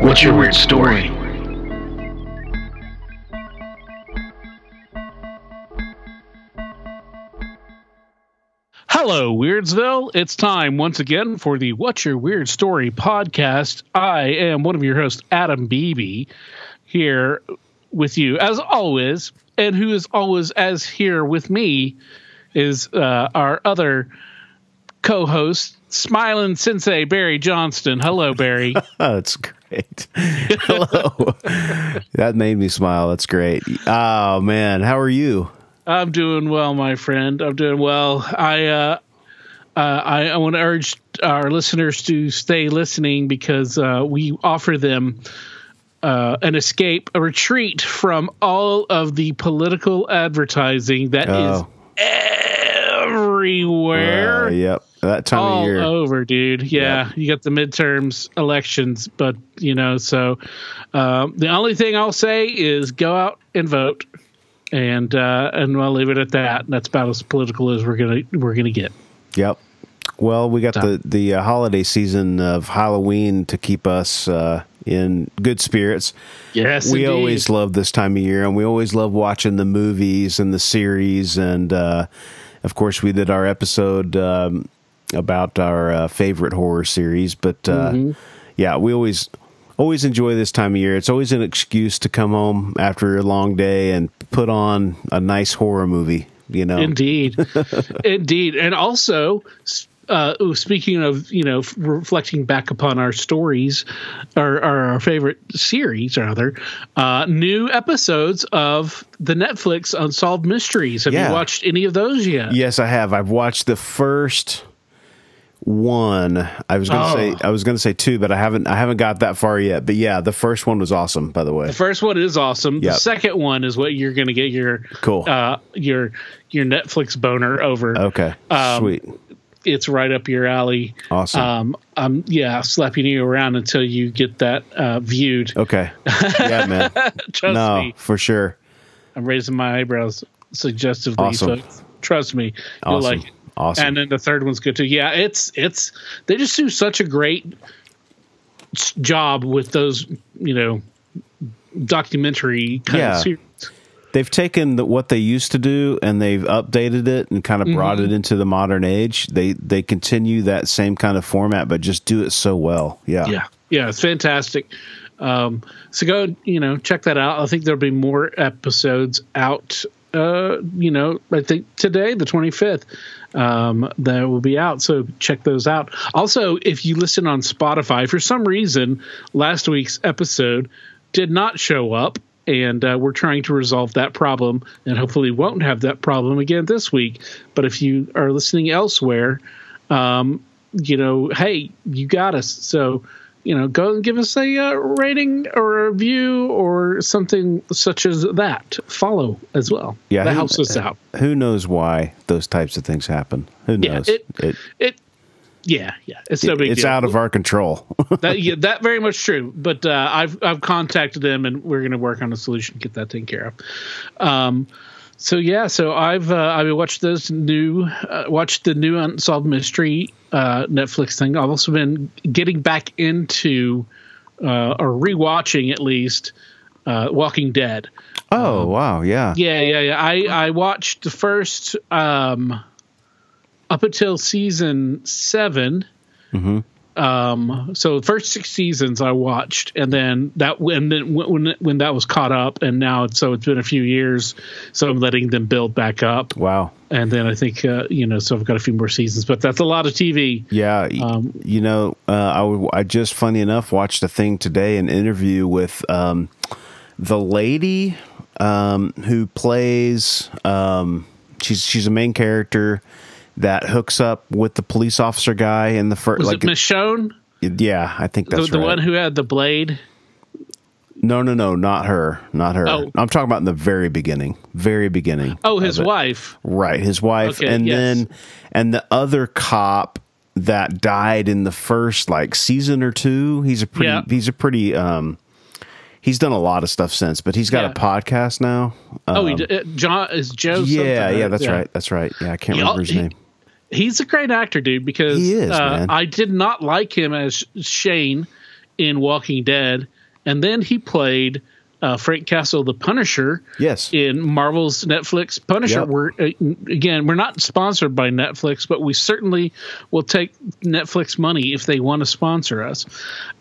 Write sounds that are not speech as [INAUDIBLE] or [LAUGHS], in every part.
what's your weird story? Hello, Weirdsville. It's time once again for the What's Your Weird Story podcast. I am one of your hosts, Adam Beebe, here with you as always, and who is always as here with me is uh, our other co-host, smiling sensei Barry Johnston. Hello, Barry. [LAUGHS] That's great. [LAUGHS] Hello. that made me smile. That's great. Oh man, how are you? I'm doing well, my friend. I'm doing well. I uh, uh, I, I want to urge our listeners to stay listening because uh, we offer them uh, an escape, a retreat from all of the political advertising that is Oh. Everywhere. Uh, yep. That time all of year. over, dude. Yeah, Yep. you got the midterms, elections, but you know, so um, the only thing I'll say is go out and vote, and uh, and I'll leave it at that. And that's about as political as we're gonna we're gonna get. Yep. Well, we got the the uh, holiday season of Halloween to keep us uh, in good spirits. Yes, we indeed. always love this time of year, and we always love watching the movies and the series. And uh, of course, we did our episode um, about our uh, favorite horror series. But uh, Mm-hmm. yeah, we always always enjoy this time of year. It's always an excuse to come home after a long day and put on a nice horror movie. You know, Indeed, [LAUGHS] indeed, and also. Uh, speaking of, you know, reflecting back upon our stories, our, our, our favorite series, rather, uh, new episodes of the Netflix Unsolved Mysteries. Have Yeah. you watched any of those yet? Yes, I have. I've watched the first one. I was gonna Oh. say I was gonna say two, but I haven't I haven't got that far yet. But yeah, the first one was awesome, by the way. The first one is awesome. The second one is what you're going to get your Cool. uh, your your Netflix boner over. Okay. Um, Sweet. It's right up your alley. Awesome. Um, I'm yeah, slapping you around until you get that uh, viewed. Okay. Yeah, man. [LAUGHS] Trust no, me, for sure. I'm raising my eyebrows suggestively. Awesome. folks. Trust me, you'll Awesome. like it. Awesome. And then the third one's good too. Yeah, it's it's they just do such a great job with those you know documentary kind Yeah. of series. They've taken the, what they used to do and they've updated it and kind of brought Mm-hmm. it into the modern age. They they continue that same kind of format, but just do it so well. Yeah. yeah yeah it's fantastic um so go you know check that out i think there'll be more episodes out uh you know i think today the 25th um that will be out so check those out also if you listen on spotify for some reason last week's episode did not show up and uh, we're trying to resolve that problem and hopefully won't have that problem again this week but if you are listening elsewhere um, you know, hey, you got us. So, you know, go and give us a uh, rating or a review or something such as that. Follow as well. Yeah, that who- helps us out. Who knows why those types of things happen? Who Yeah, knows? it- It, yeah, yeah, it's no big it's deal. out of our control. [LAUGHS] that, yeah, that very much true. But uh, I've I've contacted them and we're going to work on a solution to get that taken care of. Um, so yeah, so I've uh, I've watched those new uh, watched the new unsolved mystery uh, Netflix thing. I've also been getting back into uh, or rewatching at least uh, Walking Dead. oh, wow. Yeah. Yeah, yeah, yeah. I I watched the first um, up until season 7 Um, so the first six seasons I watched, and then that then when when, when that was caught up, and now so it's been a few years, so I'm letting them build back up, Wow. and then I think uh, you know, so I've got a few more seasons, but that's a lot of TV. Yeah, Um, you know, uh, I w- I just funny enough watched a thing today, an interview with um, the lady um, who plays. Um, she's she's a main character that hooks up with the police officer guy in the first. Was Like, it Michonne? Yeah, I think The, that's the right. one who had the blade. no, no, no, not her, not her. Oh. I'm talking about in the very beginning, very beginning. Oh, his wife. Right, his wife, Okay, and yes. then and the other cop that died in the first like season or two. He's a pretty. Yeah. He's a pretty. um He's done a lot of stuff since, but he's got Yeah. a podcast now. Oh, he Um, uh, John is Joe. yeah, something, yeah, that's Yeah. right, that's right. Yeah, I can't He- remember his name. He's a great actor, dude. Because He is, uh. I did not like him as Shane in Walking Dead, and then he played uh, Frank Castle, the Punisher, Yes, in Marvel's Netflix Punisher. Yep. We're uh, again, we're not sponsored by Netflix, but we certainly will take Netflix money if they want to sponsor us.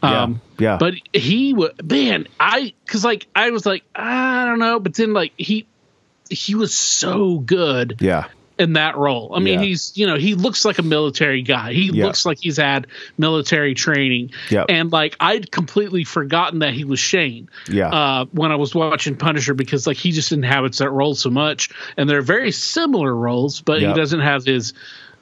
Um, Yeah, yeah. But he was man, I because like I was like I don't know, but then like he he was so good yeah, in that role. I mean, Yeah. he's you know he looks like a military guy. He Yeah. looks like he's had military training. Yep. And like I'd completely forgotten that he was Shane. Yeah. Uh, when I was watching Punisher because like he just inhabits that role so much, and they're very similar roles, but Yep. he doesn't have his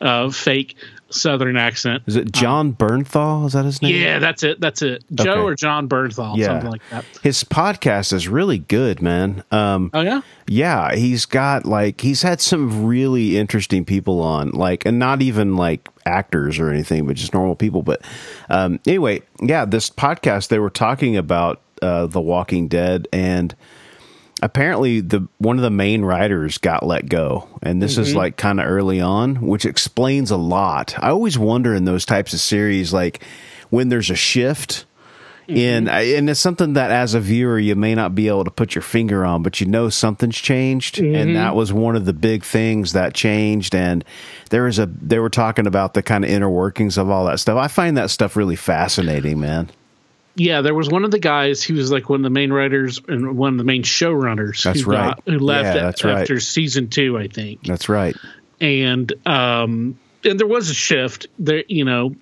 uh, fake Southern accent. is it Jon Bernthal? Is that his name? Yeah, that's it. That's it. Joe Okay. or Jon Bernthal, Yeah. something like that. His podcast is really good, man. Um, Oh yeah. Yeah, he's got like he's had some really interesting people on, like, and not even like actors or anything, but just normal people. But um, anyway, yeah, this podcast they were talking about uh, The Walking Dead, and apparently the one of the main writers got let go, and this is mm-hmm. like kind of early on, which explains a lot. I always wonder in those types of series, like when there's a shift in mm-hmm. uh, and it's something that as a viewer you may not be able to put your finger on but you know something's changed. And mm-hmm. that was one of the big things that changed. And there was a they were talking about the kind of inner workings of all that stuff. I find that stuff really fascinating man Yeah, there was one of the guys. He was like one of the main writers and one of the main showrunners. That's who right. got- who left Yeah, a- that's right. after season two, I think. that's right And um, and there was a shift. There, you know,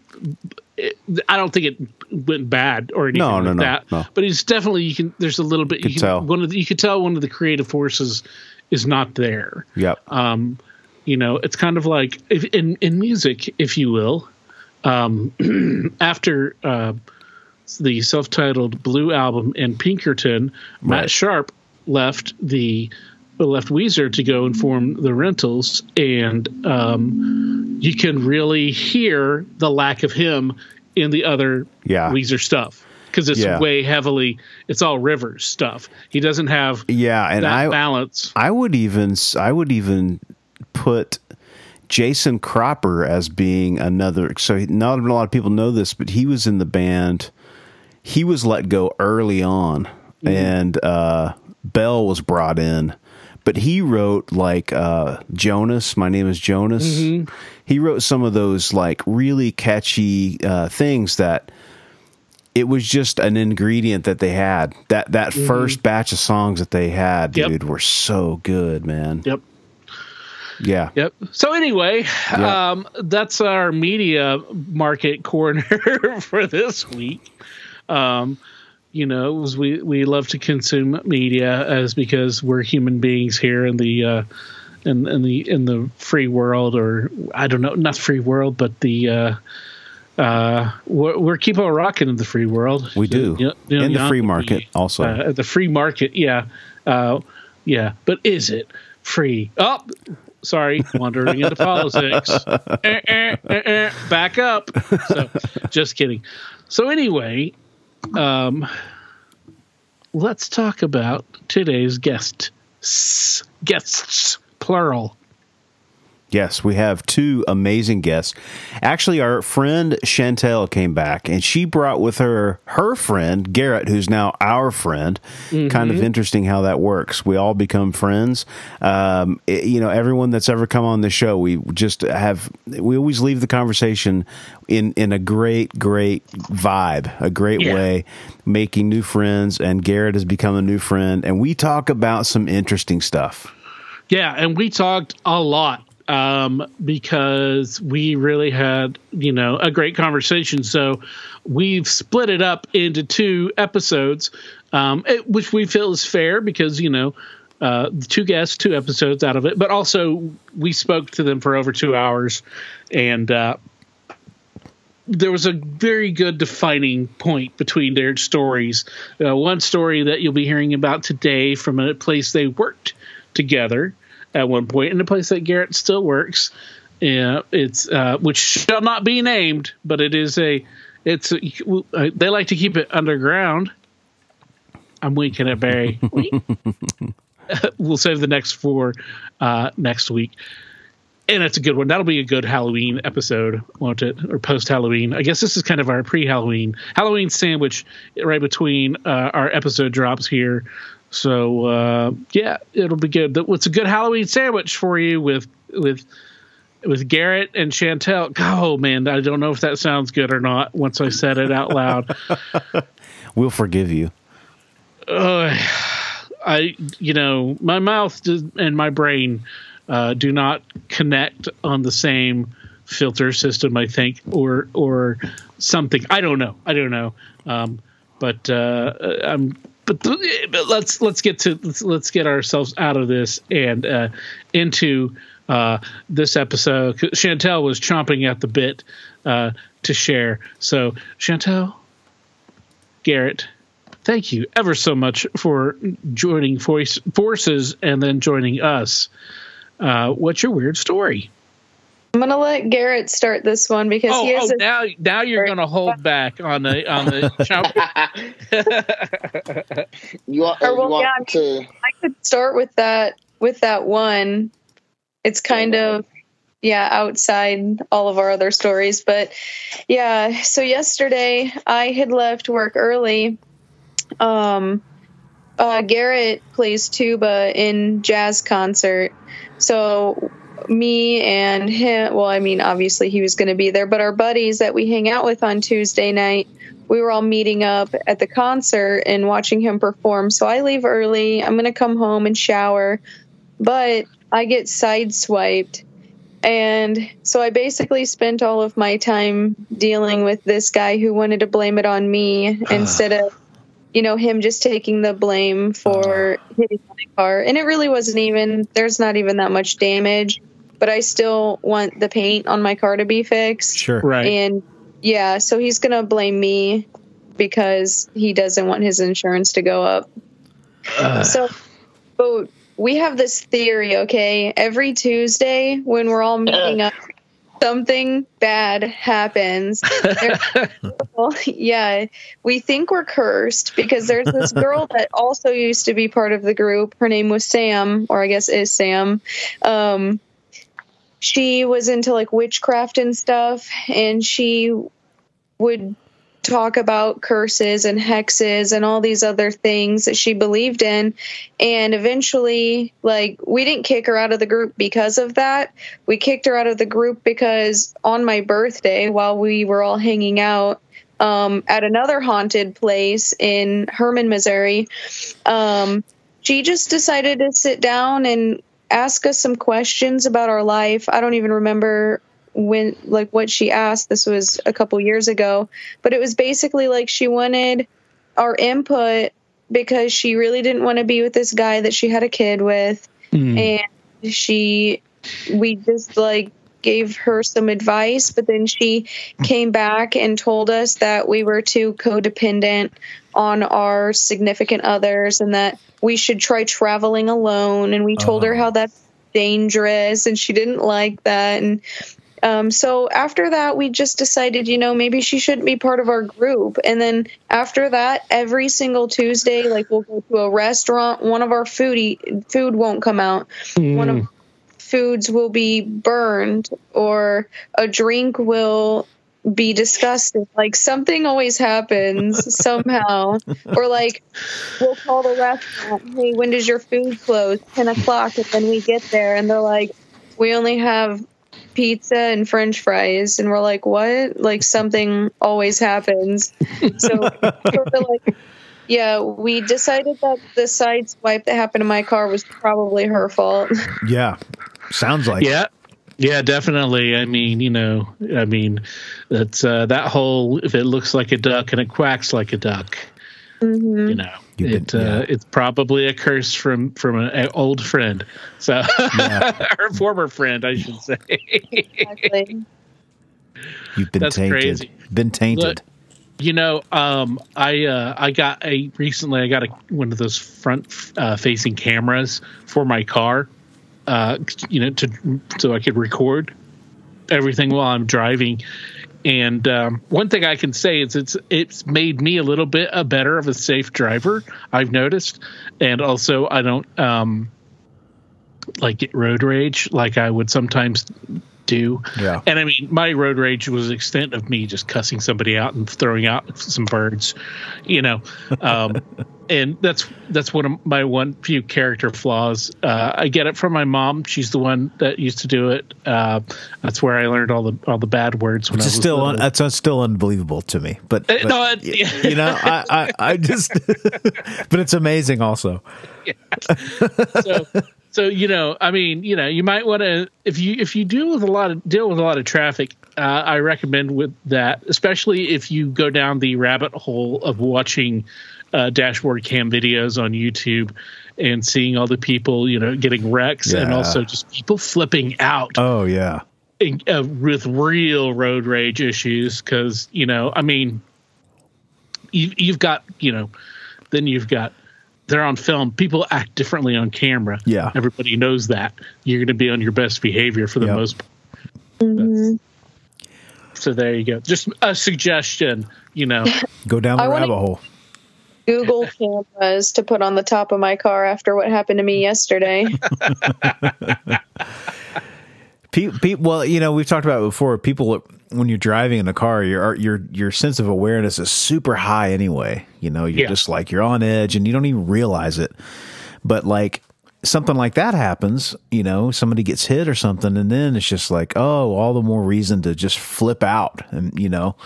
it, I don't think it went bad or anything No, like no, no, that. no. But it's definitely you can. There's a little bit. Could you can, tell. One of the, you could tell one of the creative forces is not there. yep Um, you know, it's kind of like if, in in music, if you will. Um, [CLEARS THROAT] after uh, the self-titled Blue album and Pinkerton, Right. Matt Sharp left the left Weezer to go and form the Rentals, and um, you can really hear the lack of him in the other Yeah. Weezer stuff because it's Yeah. way heavily it's all Rivers stuff. He doesn't have yeah and that i balance. i would even i would even put Jason Cropper as being another. So not a lot of people know this, but he was in the band. He was let go early on, and uh, Bell was brought in. But he wrote like uh, Jonas. My name is Jonas. He wrote some of those like really catchy uh, things that it was just an ingredient that they had. That that first batch of songs that they had, Yep. dude, were so good, man. Yep. Yeah. Yep. So anyway, Yeah. um, that's our media market corner [LAUGHS] for this week. Um, you know, as we we love to consume media as because we're human beings here in the uh, in in the in the free world, or I don't know, not free world, but the uh, uh, we're, we're keep on rocking in the free world. We do. You know, you know, In the free market also. Uh, the free market, yeah, uh, yeah. But is it free? Oh, sorry, wandering into politics. [LAUGHS] Eh, eh, eh, eh, back up. So, just kidding. So anyway, um, let's talk about today's guest. Guests, plural. Yes, we have two amazing guests. Actually, our friend Chantel came back and she brought with her her friend Garrett, who's now our friend. Kind of interesting how that works. We all become friends. Um, it- you know, everyone that's ever come on the show, we just have we always leave the conversation in in a great great vibe, a great Yeah. way, making new friends. And Garrett has become a new friend, and we talk about some interesting stuff. Yeah, and we talked a lot um, because we really had, you know, a great conversation. So we've split it up into two episodes, um, it, which we feel is fair because, you know, uh, two guests, two episodes out of it, but also we spoke to them for over two hours and, uh, there was a very good defining point between their stories. Uh, one story that you'll be hearing about today from a place they worked together at one point, in a place that Garrett still works. Yeah, it's uh, which shall not be named, but it is a. It's a, uh, they like to keep it underground. I'm winking at Barry. [LAUGHS] [LAUGHS] we'll save the next four uh, next week and it's a good one. That'll be a good Halloween episode, won't it? Or post Halloween. I guess this is kind of our pre Halloween Halloween sandwich right between uh, our episode drops here. So uh, yeah, it'll be good. It's a good Halloween sandwich for you with with with Garrett and Chantel. Oh man, I don't know if that sounds good or not. Once I said it out loud, [LAUGHS] we'll forgive you. Uh, I, you know, my mouth and my brain uh, do not connect on the same filter system, I think, or or something. I don't know. I don't know. Um, but uh, I'm. But, but let's let's get to let's, let's get ourselves out of this and uh, into uh, this episode. Chantel was chomping at the bit uh, to share. So Chantel, Garrett, thank you ever so much for joining voice, forces and then joining us. Uh, what's your weird story? I'm gonna let Garrett start this one because oh, he has oh, now now you're gonna hold [LAUGHS] back on the on the [LAUGHS] [LAUGHS] you want, or, well, you want yeah, to I could start with that with that one. It's kind of yeah outside all of our other stories but yeah so yesterday i had left work early. Um uh, garrett plays tuba in jazz concert. So me and him, well, I mean, obviously he was going to be there, but our buddies that we hang out with on Tuesday night, we were all meeting up at the concert and watching him perform. So I leave early. I'm going to come home and shower, but I get sideswiped. And so I basically spent all of my time dealing with this guy who wanted to blame it on me [SIGHS] instead of you know, him just taking the blame for uh, hitting my car. And it really wasn't even, there's not even that much damage, but I still want the paint on my car to be fixed. Sure. Right. And yeah, so he's going to blame me because he doesn't want his insurance to go up. Uh. So, but we have this theory, okay? Every Tuesday when we're all meeting up something bad happens. [LAUGHS] yeah, we think we're cursed because there's this [LAUGHS] girl that also used to be part of the group. Her name was Sam, or I guess is Sam. Um, she was into like witchcraft and stuff, and she would talk about curses and hexes and all these other things that she believed in. And eventually, like, we didn't kick her out of the group because of that. We kicked her out of the group because on my birthday, while we were all hanging out, um, at another haunted place in Hermann Missouri, um, she just decided to sit down and ask us some questions about our life. I don't even remember when like what she asked this was a couple years ago but it was basically like she wanted our input because she really didn't want to be with this guy that she had a kid with mm. and she we just like gave her some advice but then she came back and told us that we were too codependent on our significant others and that we should try traveling alone and we told uh her uh-huh. how that's dangerous and she didn't like that and um, so after that, we just decided, you know, maybe she shouldn't be part of our group. And then after that, every single Tuesday, like we'll go to a restaurant, one of our foodie food won't come out. Mm. One of foods will be burned or a drink will be disgusting. Like something always happens somehow. [LAUGHS] Or like we'll call the restaurant, hey, when does your food close? Ten o'clock, and then we get there and they're like, we only have pizza and french fries. And we're like what? Like something always happens. So like yeah we decided that the side swipe that happened in my car was probably her fault. Yeah. Sounds like yeah yeah definitely i mean you know i mean that's uh, that whole if it looks like a duck and it quacks like a duck mm-hmm. you know it, uh, it's probably a curse from from an old friend, so yeah. [LAUGHS] or former friend, I should say. exactly. You've been That's tainted. crazy. Been tainted. Look, you know, um, I uh, I got a recently. I got a one of those front uh, facing cameras for my car. Uh, you know, to so I could record everything while I'm driving. And um, one thing I can say is it's it's made me a little bit a better of a safe driver. I've noticed, and also I don't um, like get road rage like I would sometimes do. Yeah. And I mean, my road rage was the extent of me just cussing somebody out and throwing out some birds, you know. Um, [LAUGHS] and that's that's one of my one few character flaws. Uh, I get it from my mom. She's the one that used to do it. Uh, that's where I learned all the all the bad words. When Which is still un, that's still unbelievable to me. But, Uh, but no, it- [LAUGHS] you know, I, I, I just, [LAUGHS] but it's amazing also. so so you know i mean you know you might want to if you if you deal with a lot of deal with a lot of traffic uh, i recommend with that especially if you go down the rabbit hole of watching uh, dashboard cam videos on youtube and seeing all the people you know getting wrecks and also just people flipping out Oh yeah, uh, with real road rage issues because you know i mean you, you've got you know then you've got they're on film. People act differently on camera. Yeah. everybody knows that. You're going to be on your best behavior for the Yep. most part That's- so there you go. Just a suggestion you know. [LAUGHS] Go down the I wanna- rabbit hole. Google cameras to put on the top of my car after what happened to me yesterday. [LAUGHS] Pe- pe- well, you know, we've talked about it before. People, when you're driving in a car, your your your sense of awareness is super high anyway. You know, you're Yeah. just like you're on edge, and you don't even realize it. But like something like that happens, you know, somebody gets hit or something, and then it's just like, oh, all the more reason to just flip out, and you know,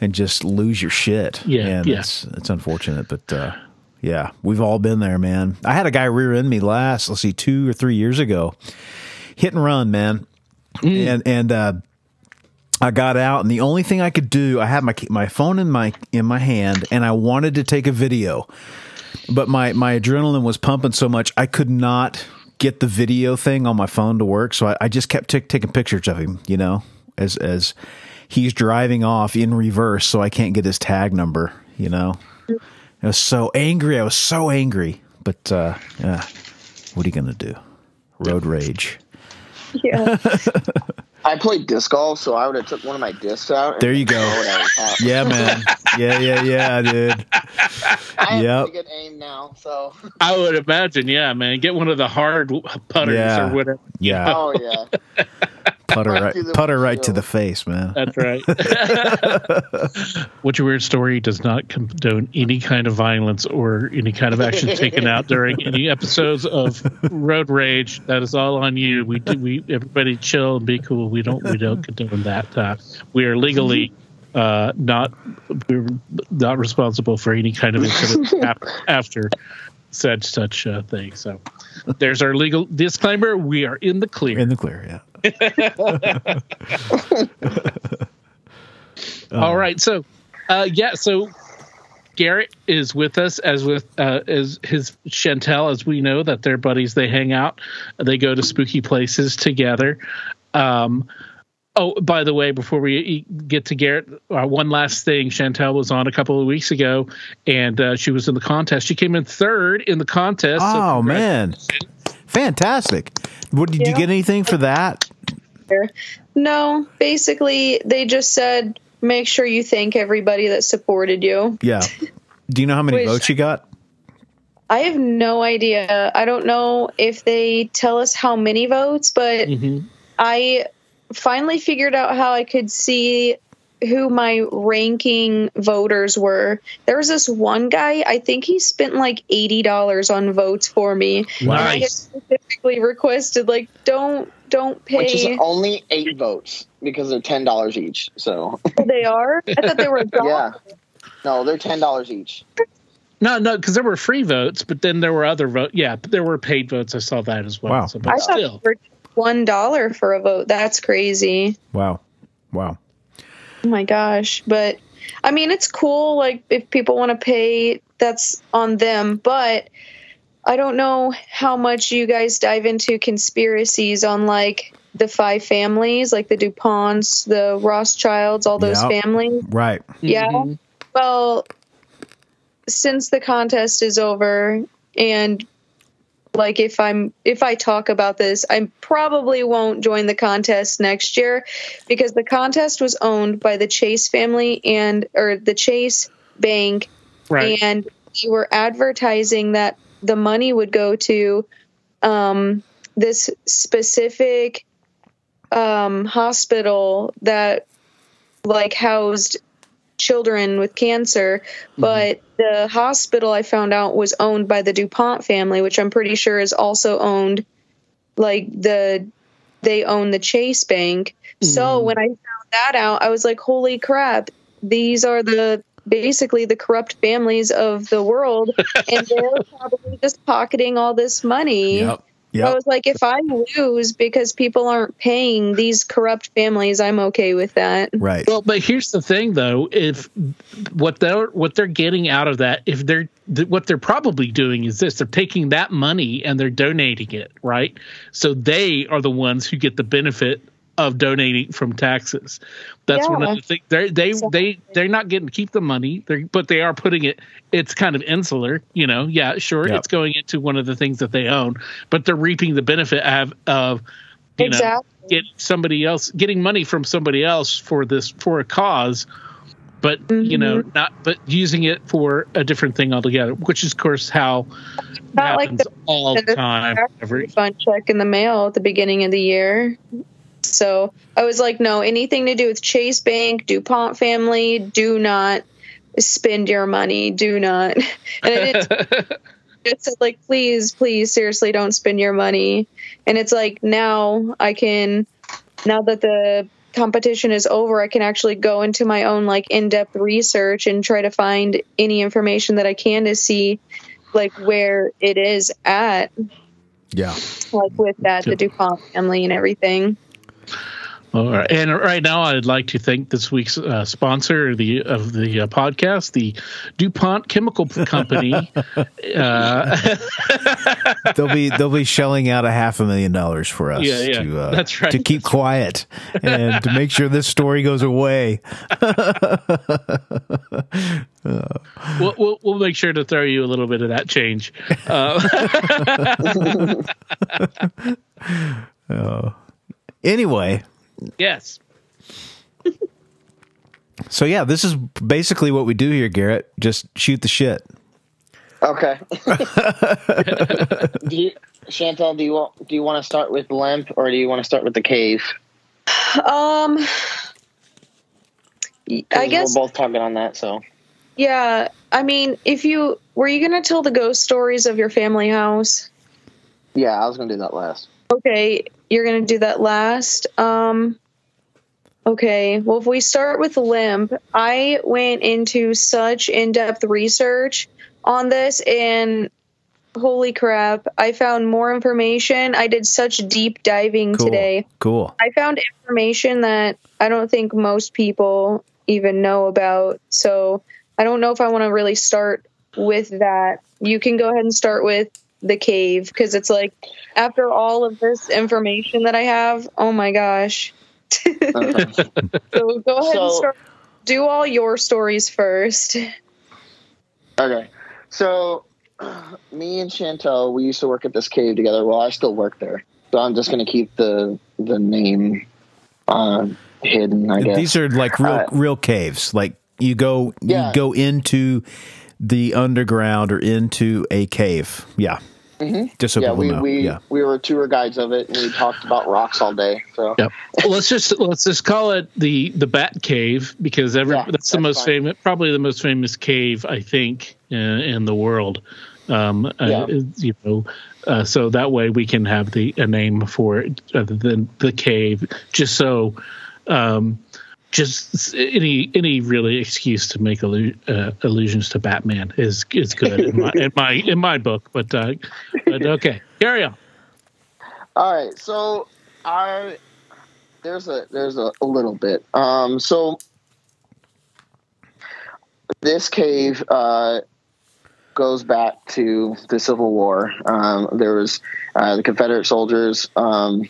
and just lose your shit. Yeah, and yeah. it's it's unfortunate, but. uh yeah, we've all been there, man. I had a guy rear end me last, let's see, two or three years ago. Hit and run, man and and uh, I got out, and the only thing I could do, I had my my phone in my in my hand, and I wanted to take a video, but my my adrenaline was pumping so much, I could not get the video thing on my phone to work. So I, I just kept t- taking pictures of him, you know, as as he's driving off in reverse, so I can't get his tag number, you know. I was so angry. I was so angry, but uh, yeah, what are you gonna do? Road rage. yeah. [LAUGHS] I played disc golf, so I would have took one of my discs out. There you go. thrown it at his house. Yeah, man. Yeah, yeah, yeah, dude. [LAUGHS] I have Yep. pretty good aim now, so [LAUGHS] i would imagine yeah man get one of the hard putters Yeah. or whatever Yeah, oh yeah. Putter right right, putter right to the face, man. That's right. [LAUGHS] What's your weird story does not condone any kind of violence or any kind of action taken out during any episodes of Road Rage. That is all on you. We do, we everybody chill and be cool. We don't we don't condone that. Uh, we are legally uh, not we're not responsible for any kind of incident ap- [LAUGHS] after such such uh, thing. So there's our legal disclaimer. We are in the clear. In the clear, yeah. [LAUGHS] All right. So, uh, yeah. So Garrett is with us as with uh, as his Chantel, as we know that they're buddies. They hang out. They go to spooky places together. Um, oh, by the way, before we get to Garrett, uh, one last thing. Chantel was on a couple of weeks ago, and uh, she was in the contest. She came in third in the contest. so Oh man, fantastic! What did you get anything for that? No, basically, they just said make sure you thank everybody that supported you. Yeah. [LAUGHS] Do you know how many Which- votes you got? I have no idea. I don't know if they tell us how many votes, but Mhm. I finally figured out how I could see who my ranking voters were. There was this one guy, I think he spent like $80 on votes for me. And I Nice. specifically requested like don't don't pay which is only eight votes because they're ten dollars each. So oh, they are. I thought they were a [LAUGHS] dollar. yeah, no, they're ten dollars each. No, no, because there were free votes, but then there were other votes. Yeah, but there were paid votes. I saw that as well. Wow. So, I but thought still, they were one dollar for a vote. That's crazy. Wow, wow. Oh my gosh. But I mean, it's cool. Like, if people want to pay, that's on them. But I don't know how much you guys dive into conspiracies on like the five families, like the DuPonts, the Rothschilds, all those Yep. families. Right. Yeah. Mm-hmm. Well, since the contest is over and like if I'm if I talk about this, I probably won't join the contest next year because the contest was owned by the Chase family and or the Chase Bank Right. and they were advertising that the money would go to um, this specific um, hospital that like housed children with cancer mm-hmm. but the hospital i found out was owned by the dupont family which i'm pretty sure is also owned like the they own the chase bank. So mm-hmm. when i found that out i was like holy crap these are the basically the corrupt families of the world and [LAUGHS] they're probably just pocketing all this money Yep. I was like, if I lose because people aren't paying these corrupt families, I'm okay with that. Right. Well, but here's the thing, though: if what they're what they're getting out of that, if they're th- what they're probably doing is this: they're taking that money and they're donating it, right? So they are the ones who get the benefit of donating from taxes. That's one of the things. They they they they're not getting to keep the money, they're, but they are putting it. It's kind of insular, you know. Yeah, sure, Yep. it's going into one of the things that they own, but they're reaping the benefit of of you know get somebody else getting money from somebody else for this for a cause but you know Mm-hmm. not but using it for a different thing altogether which is of course how Not like happens the- all the the time every refund check in the mail at the beginning of the year. So I was like, no, anything to do with Chase Bank, DuPont family, do not spend your money. Do not. [LAUGHS] And it, [LAUGHS] it said like, please, please, seriously, don't spend your money. And it's like now I can, now that the competition is over, I can actually go into my own like in-depth research and try to find any information that I can to see like where it is at Yeah. like with that the DuPont family and everything. All right and right now i'd like to thank this week's uh, sponsor of the of the uh, podcast the dupont chemical company [LAUGHS] uh, [LAUGHS] They'll be they'll be shelling out a half a million dollars for us Yeah, yeah. to uh, That's right. to keep quiet and to make sure this story goes away. [LAUGHS] we'll, we'll, we'll make sure to throw you a little bit of that change uh, Anyway, yes [LAUGHS] so yeah, this is basically what we do here, Garrett. Just shoot the shit. Okay. [LAUGHS] do you, Chantel, do you want do you want to start with Limp or do you want to start with the cave? Um, I guess we're both talking on that. So yeah, I mean, if you were you going to tell the ghost stories of your family house? yeah, I was gonna do that last. Okay, you're going to do that last. Um Okay, well if we start with limp, I went into such in-depth research on this and holy crap, I found more information. I did such deep diving Cool. today. Cool. I found information that I don't think most people even know about. So I don't know if I want to really start with that. You can go ahead and start with the cave because it's like after all of this information that I have, oh my gosh. Okay. [LAUGHS] So go ahead and start. Do all your stories first. okay. So me and Chantel, we used to work at this cave together. Well, I still work there, so I'm just gonna keep the the name uh, hidden. I guess These are like real Uh, real caves. Like you go Yeah. you go into the underground or into a cave. Yeah. Just so Mm-hmm. yeah, we know. we yeah. we were tour guides of it, and we talked about rocks all day. So Yep. Well, let's just let's just call it the the Bat Cave because every Yeah, that's the most fine. famous, probably the most famous cave I think uh, in the world. Um, uh, Yeah. you know, uh, so that way we can have the a name for it other than the cave, just so. Um, just any any really excuse to make allu- uh, allusions to Batman is is good in my in my, in my book. But uh, but okay, carry on. All right, so I there's a there's a, a little bit. Um, so this cave uh, goes back to the Civil War. Um, there was uh, the Confederate soldiers um,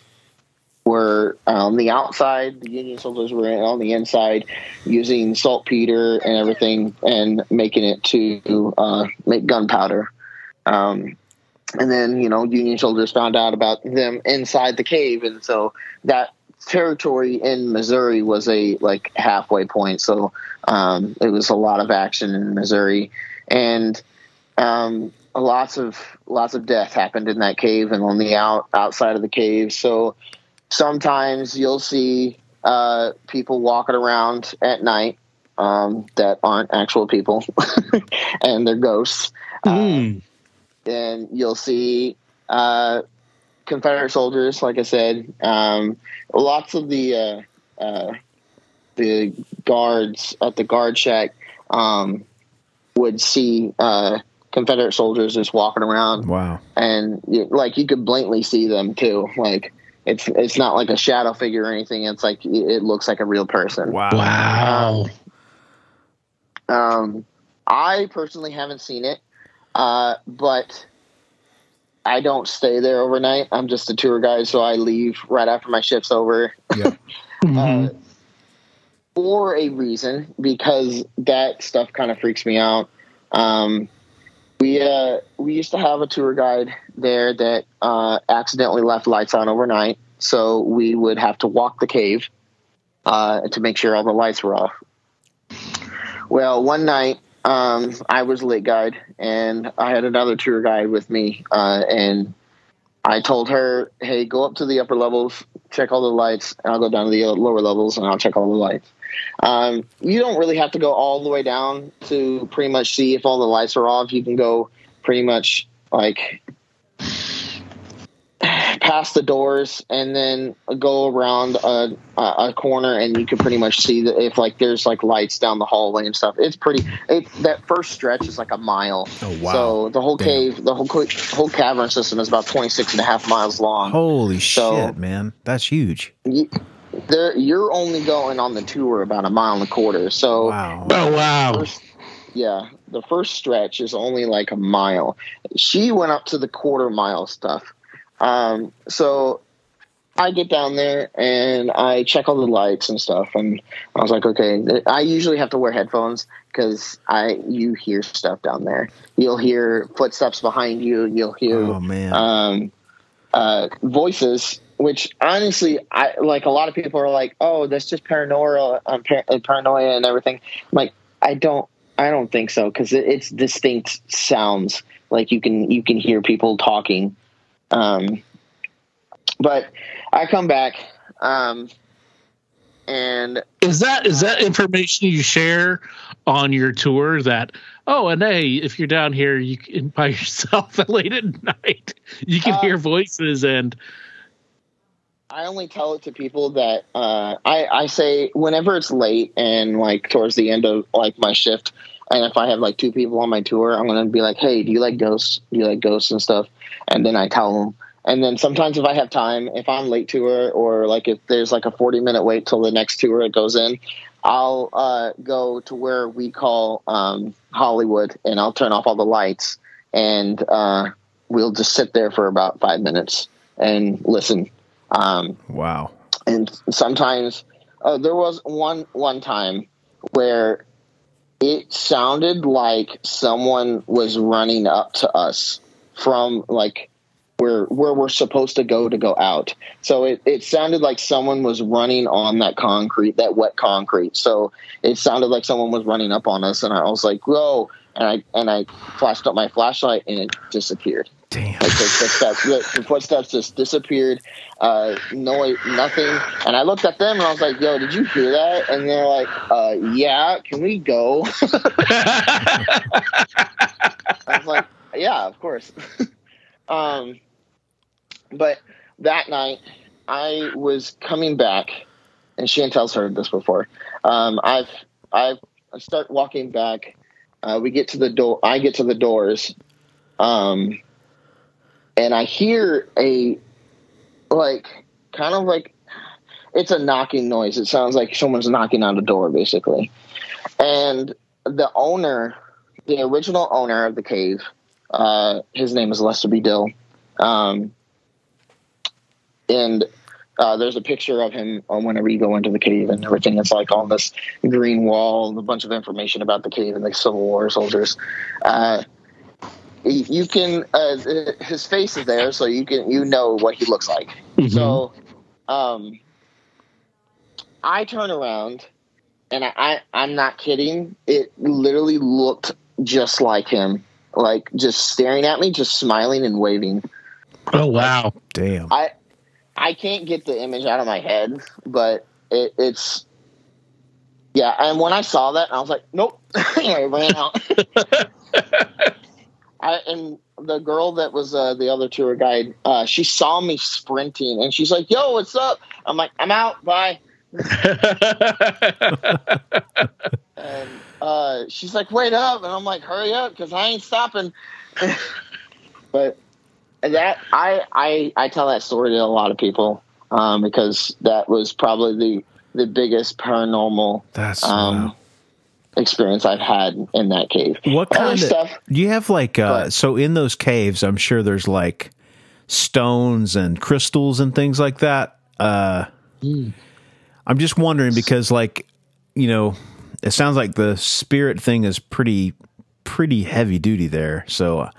were on the outside. The Union soldiers were on the inside, using saltpeter and everything, and making it to uh, make gunpowder. Um, and then you know Union soldiers found out about them inside the cave, and so that territory in Missouri was a like halfway point. So um, it was a lot of action in Missouri, and um, lots of lots of death happened in that cave and on the out outside of the cave. So sometimes you'll see uh, people walking around at night um, that aren't actual people [LAUGHS] and they're ghosts. Mm. and you'll see uh, Confederate soldiers, like I said. Um, lots of the uh, uh, the guards at the guard shack um, would see uh, Confederate soldiers just walking around, Wow. and like you could blatantly see them too. Like it's it's not like a shadow figure or anything. It's like it looks like a real person. Wow. Wow. Um, I personally haven't seen it, uh, but I don't stay there overnight. I'm just a tour guide, so I leave right after my shift's over. Yep. [LAUGHS] Uh, for a reason, because that stuff kind of freaks me out. Um, we uh, we used to have a tour guide there that uh, accidentally left lights on overnight, so we would have to walk the cave uh, to make sure all the lights were off. Well, one night um, I was late guide, and I had another tour guide with me, uh, and I told her, "Hey, go up to the upper levels, check all the lights, and I'll go down to the lower levels and I'll check all the lights." Um, you don't really have to go all the way down to pretty much see if all the lights are off. You can go pretty much like past the doors and then go around a, a, a corner and you can pretty much see that if like there's like lights down the hallway and stuff it's pretty it, that first stretch is like a mile Oh, wow. so the whole Damn. cave the whole co- whole cavern system is about 26 and a half miles long Holy So- shit, man. That's huge. you, there, you're only going on the tour about a mile and a quarter so Wow. Oh wow. first, yeah, the first stretch is only like a mile. She went up to the quarter mile stuff. Um, so I get down there and I check all the lights and stuff, and I was like, okay. I usually have to wear headphones because I you hear stuff down there. You'll hear footsteps behind you. You'll hear Oh man. um, uh, voices, which honestly, I like a lot of people are like, "Oh, that's just paranoia, um, par- uh, paranoia, and everything." I'm like, I don't, I don't think so because it, it's distinct sounds. Like you can you can hear people talking. Um, but I come back, um, and Is that is that information you share on your tour that oh and hey if you're down here you can [LAUGHS] by yourself late at night you can hear voices and I only tell it to people that uh, I, I say whenever it's late and like towards the end of like my shift, and if I have like two people on my tour, I'm gonna be like, "Hey, do you like ghosts? Do you like ghosts and stuff?" And then I tell them. And then sometimes if I have time, if I'm late tour or like if there's like a 40 minute wait till the next tour it goes in, I'll uh, go to where we call um, Hollywood and I'll turn off all the lights and uh, we'll just sit there for about five minutes and listen. Um, wow. and sometimes uh, there was one one time where it sounded like someone was running up to us from like where where we're supposed to go to go out. So it, it sounded like someone was running on that concrete, that wet concrete. So it sounded like someone was running up on us, and I was like, "Whoa!" And I and I flashed up my flashlight, and it disappeared. Damn. Like footsteps, the footsteps just disappeared. Uh, no, nothing. And I looked at them and I was like, "Yo, did you hear that?" And they're like, uh, "Yeah, can we go?" [LAUGHS] I was like, "Yeah, of course." [LAUGHS] um, but that night, I was coming back, and Chantel's heard this before. Um, I've I've I start walking back. Uh, we get to the door. I get to the doors. Um, and I hear a like kind of like it's a knocking noise. It sounds like someone's knocking on the door, basically. And the owner, the original owner of the cave, uh, his name is Lester B. Dill. Um, and uh, there's a picture of him on whenever you go into the cave and everything. It's like on this green wall, a bunch of information about the cave and the Civil War soldiers. Uh, you can uh, his face is there, so you can you know what he looks like. Mhm. So, um, I turn around, and I, I I'm not kidding. It literally looked just like him, like just staring at me, just smiling and waving. Oh wow. Damn. I I can't get the image out of my head, but it, it's yeah. And when I saw that, I was like, nope. [LAUGHS] I ran out. [LAUGHS] I, and the girl that was uh, the other tour guide, uh, she saw me sprinting, and she's like, "Yo, what's up?" I'm like, "I'm out. Bye." [LAUGHS] And uh, she's like, "Wait up!" And I'm like, "Hurry up, because I ain't stopping." [LAUGHS] but that I I I tell that story to a lot of people um, because that was probably the the biggest paranormal That's um, wow. Experience I've had in that cave. What Other kind of stuff? do you have like uh so in those caves I'm sure there's like stones and crystals and things like that. Uh I'm just wondering because like you know it sounds like the spirit thing is pretty pretty heavy duty there. So uh,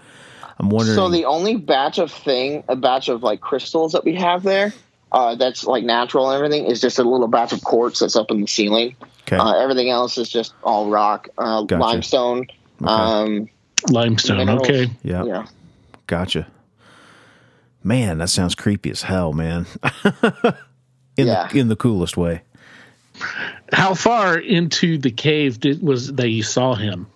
I'm wondering So the only batch of thing, a batch of like crystals that we have there, uh, that's like natural and everything, is just a little batch of quartz that's up in the ceiling. okay. Uh, everything else is just all rock, uh, Gotcha. limestone. Um, Limestone. minerals. Okay. yeah. Yeah. Gotcha. Man, that sounds creepy as hell, man. [LAUGHS] in Yeah. the in the coolest way. How far into the cave did was that you saw him?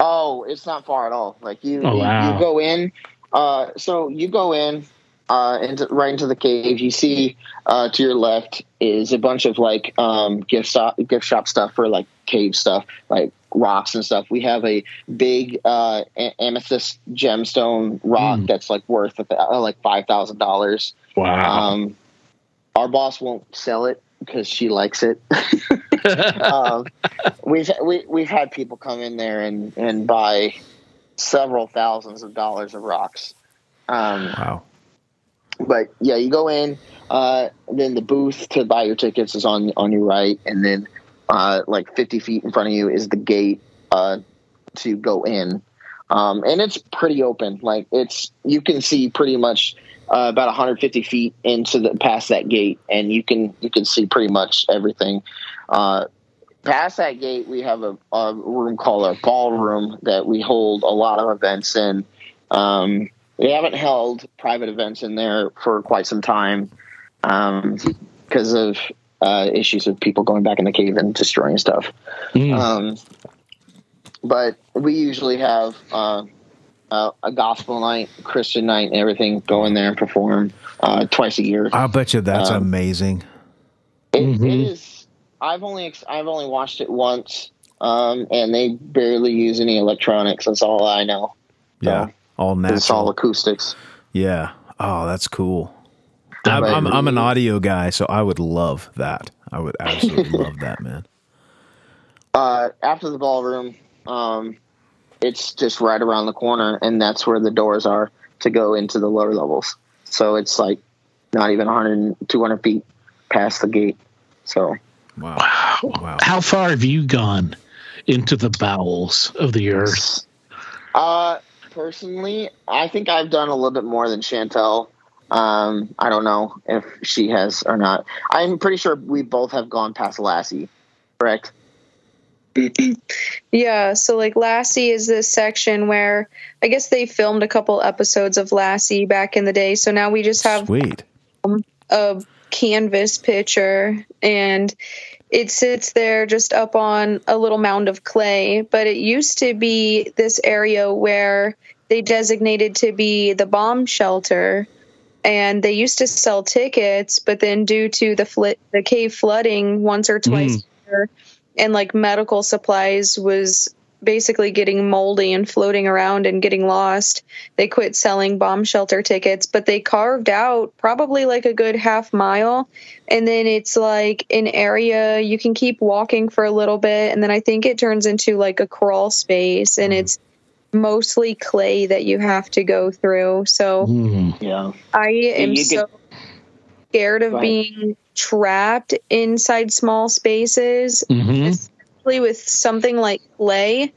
Oh, it's not far at all. Like you, Oh, you, wow. you go in. Uh, so you go in uh, into right into the cave. You see uh, to your left is a bunch of like um, gift shop gift shop stuff for like cave stuff, like rocks and stuff. We have a big uh, amethyst gemstone rock Mm. that's like worth uh, like five thousand dollars. Wow. Um, our boss won't sell it because she likes it. [LAUGHS] um, we've we, we've had people come in there and and buy several thousands of dollars of rocks. Um, Wow. But yeah, you go in. Uh, then the booth to buy your tickets is on on your right, and then uh, like 50 feet in front of you is the gate uh, to go in. Um, and it's pretty open. Like it's you can see pretty much uh, about 150 feet into the past that gate, and you can you can see pretty much everything. Uh, past that gate, we have a, a room called our ballroom that we hold a lot of events in. Um, we haven't held private events in there for quite some time because of uh, issues with people going back in the cave and destroying stuff. Mm. Um, but we usually have uh, uh, a gospel night, Christian night, and everything. Go in there and perform uh, twice a year. I'll bet you that's Um, amazing. It, Mhm. it is. I've only ex- I've only watched it once, um, and they barely use any electronics. That's all I know. Yeah. All It's all acoustics. Yeah. Oh, that's cool. I'm, I'm, I'm an audio guy, so I would love that. I would absolutely love [LAUGHS] that, man. Uh, after the ballroom, um, it's just right around the corner, and that's where the doors are to go into the lower levels. So it's like not even 100, 200 feet past the gate. So Wow. wow. Wow. How far have you gone into the bowels of the earth? Uh, personally, I think I've done a little bit more than Chantel. Um, I don't know if she has or not. I'm pretty sure we both have gone past Lassie, correct? [CLEARS THROAT] Yeah, so like Lassie is this section where I guess they filmed a couple episodes of Lassie back in the day. So now we just have Sweet. a canvas picture and it sits there just up on a little mound of clay. But it used to be this area where they designated to be the bomb shelter. And they used to sell tickets, but then due to the fl- the cave flooding once or hmm. twice a year, and like medical supplies was basically getting moldy and floating around and getting lost. They quit selling bomb shelter tickets, but they carved out probably like a good half mile. And then it's like an area you can keep walking for a little bit. And then I think it turns into like a crawl space and it's mostly clay that you have to go through. So Mm. Yeah. I am you so. could- scared of being trapped inside small spaces, hmm especially with something like clay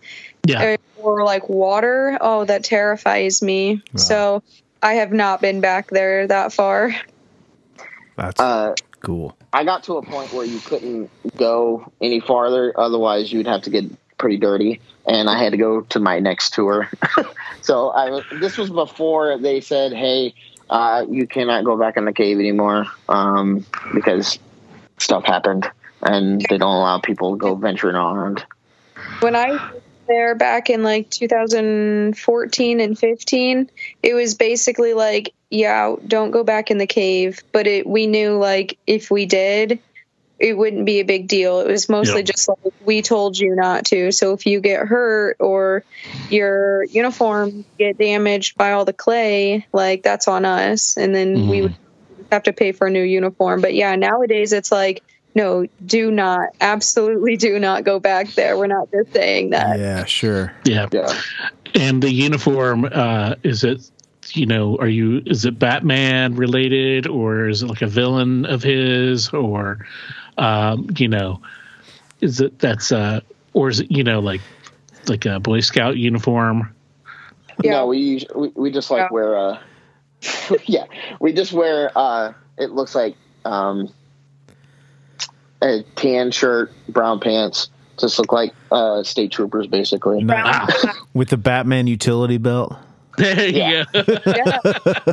Yeah. or, or like water. Oh, that terrifies me. So I have not been back there that far. That's Uh, cool. I got to a point where you couldn't go any farther, otherwise you'd have to get pretty dirty, and I had to go to my next tour. [LAUGHS] so I this was before they said, "Hey, uh, you cannot go back in the cave anymore um, because stuff happened, and they don't allow people to go venturing around." when I was there back in like 2014 and 15, it was basically like, yeah, don't go back in the cave. But it, we knew like if we did, it wouldn't be a big deal. It was mostly Yeah. just like we told you not to. So if you get hurt or your uniform get damaged by all the clay, like that's on us, and then we Mhm. would have to pay for a new uniform. But yeah, nowadays it's like. No, do not, absolutely do not go back there. We're not just saying that. Yeah, sure. Yeah. Yeah. And the uniform, uh, is it, you know, are you, is it Batman related or is it like a villain of his or, um, you know, is it that's, uh, or is it, you know, like, like a Boy Scout uniform? Yeah. No, we we, we just like Yeah. wear uh [LAUGHS] yeah, we just wear uh it looks like um a tan shirt, brown pants, just look like uh state troopers basically. No- [LAUGHS] with the Batman utility belt. there you Yeah. go. [LAUGHS] [LAUGHS]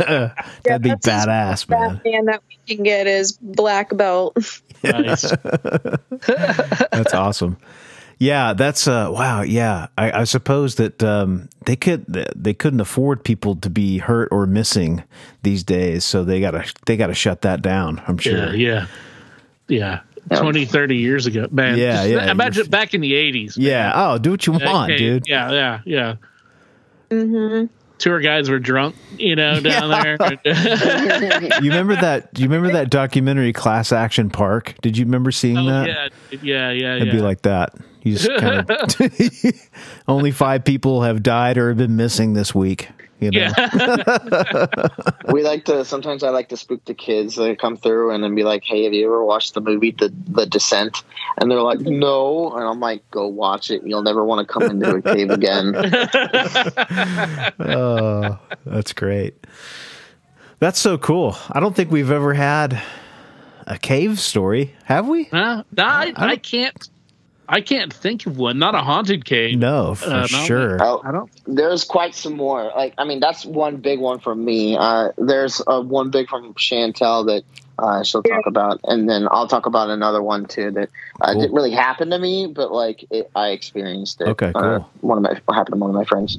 Yeah, That'd be badass, man. Batman that we can get is black belt. nice. That's awesome. Yeah, that's uh wow, yeah. I, I suppose that um they could they couldn't afford people to be hurt or missing these days, so they gotta they gotta shut that down, I'm sure. Yeah. Yeah. Yeah. 20, 30 years ago, man. Yeah, Just yeah, Imagine you're- back in the 80s. Yeah. Oh, do what you want, Okay, dude. Yeah, yeah, yeah. hmm Tour guides were drunk, you know, [LAUGHS] down there. [LAUGHS] You remember that you remember that documentary Class Action Park? Did you remember seeing Oh, that? yeah, yeah, yeah, It'd yeah. be like that. You just kind of [LAUGHS] only five people have died or have been missing this week. You know? yeah, [LAUGHS] we like to sometimes I like to spook the kids that come through and then be like, Hey, have you ever watched the movie The The Descent? And they're like, No and I'm like, Go watch it. You'll never want to come into a cave again. [LAUGHS] Oh, that's great. That's so cool. I don't think we've ever had a cave story, have we? Huh? No, I, I can't. I can't think of one. Not a haunted cave. No, for Uh, sure. Oh, I don't. there's quite some more. Like, I mean, that's one big one for me. Uh, there's uh, one big from Chantel that uh, she'll talk about, and then I'll talk about another one too that uh, Cool. didn't really happen to me, but like it, I experienced it. Okay, Uh, cool. one of my happened to one of my friends.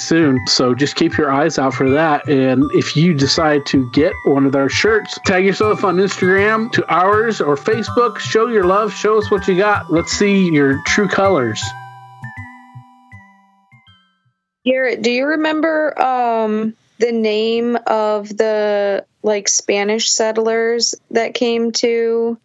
soon. So just keep your eyes out for that. And if you decide to get one of our shirts, tag yourself on Instagram to ours or Facebook. Show your love. Show us what you got. Let's see your true colors. Garrett, do you remember um, the name of the like Spanish settlers that came to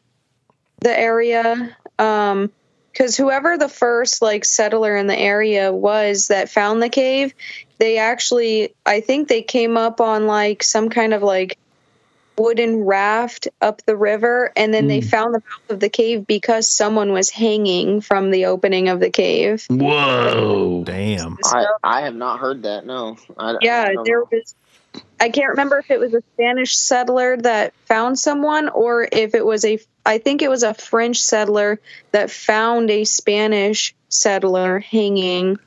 the area? Um, because whoever the first like settler in the area was that found the cave, they actually, I think they came up on like some kind of like wooden raft up the river and then they hmm. found the mouth of the cave because someone was hanging from the opening of the cave. Whoa. Damn. I, I have not heard that. No. I, Yeah, I there was I can't remember if it was a Spanish settler that found someone or if it was a I think it was a French settler that found a Spanish settler hanging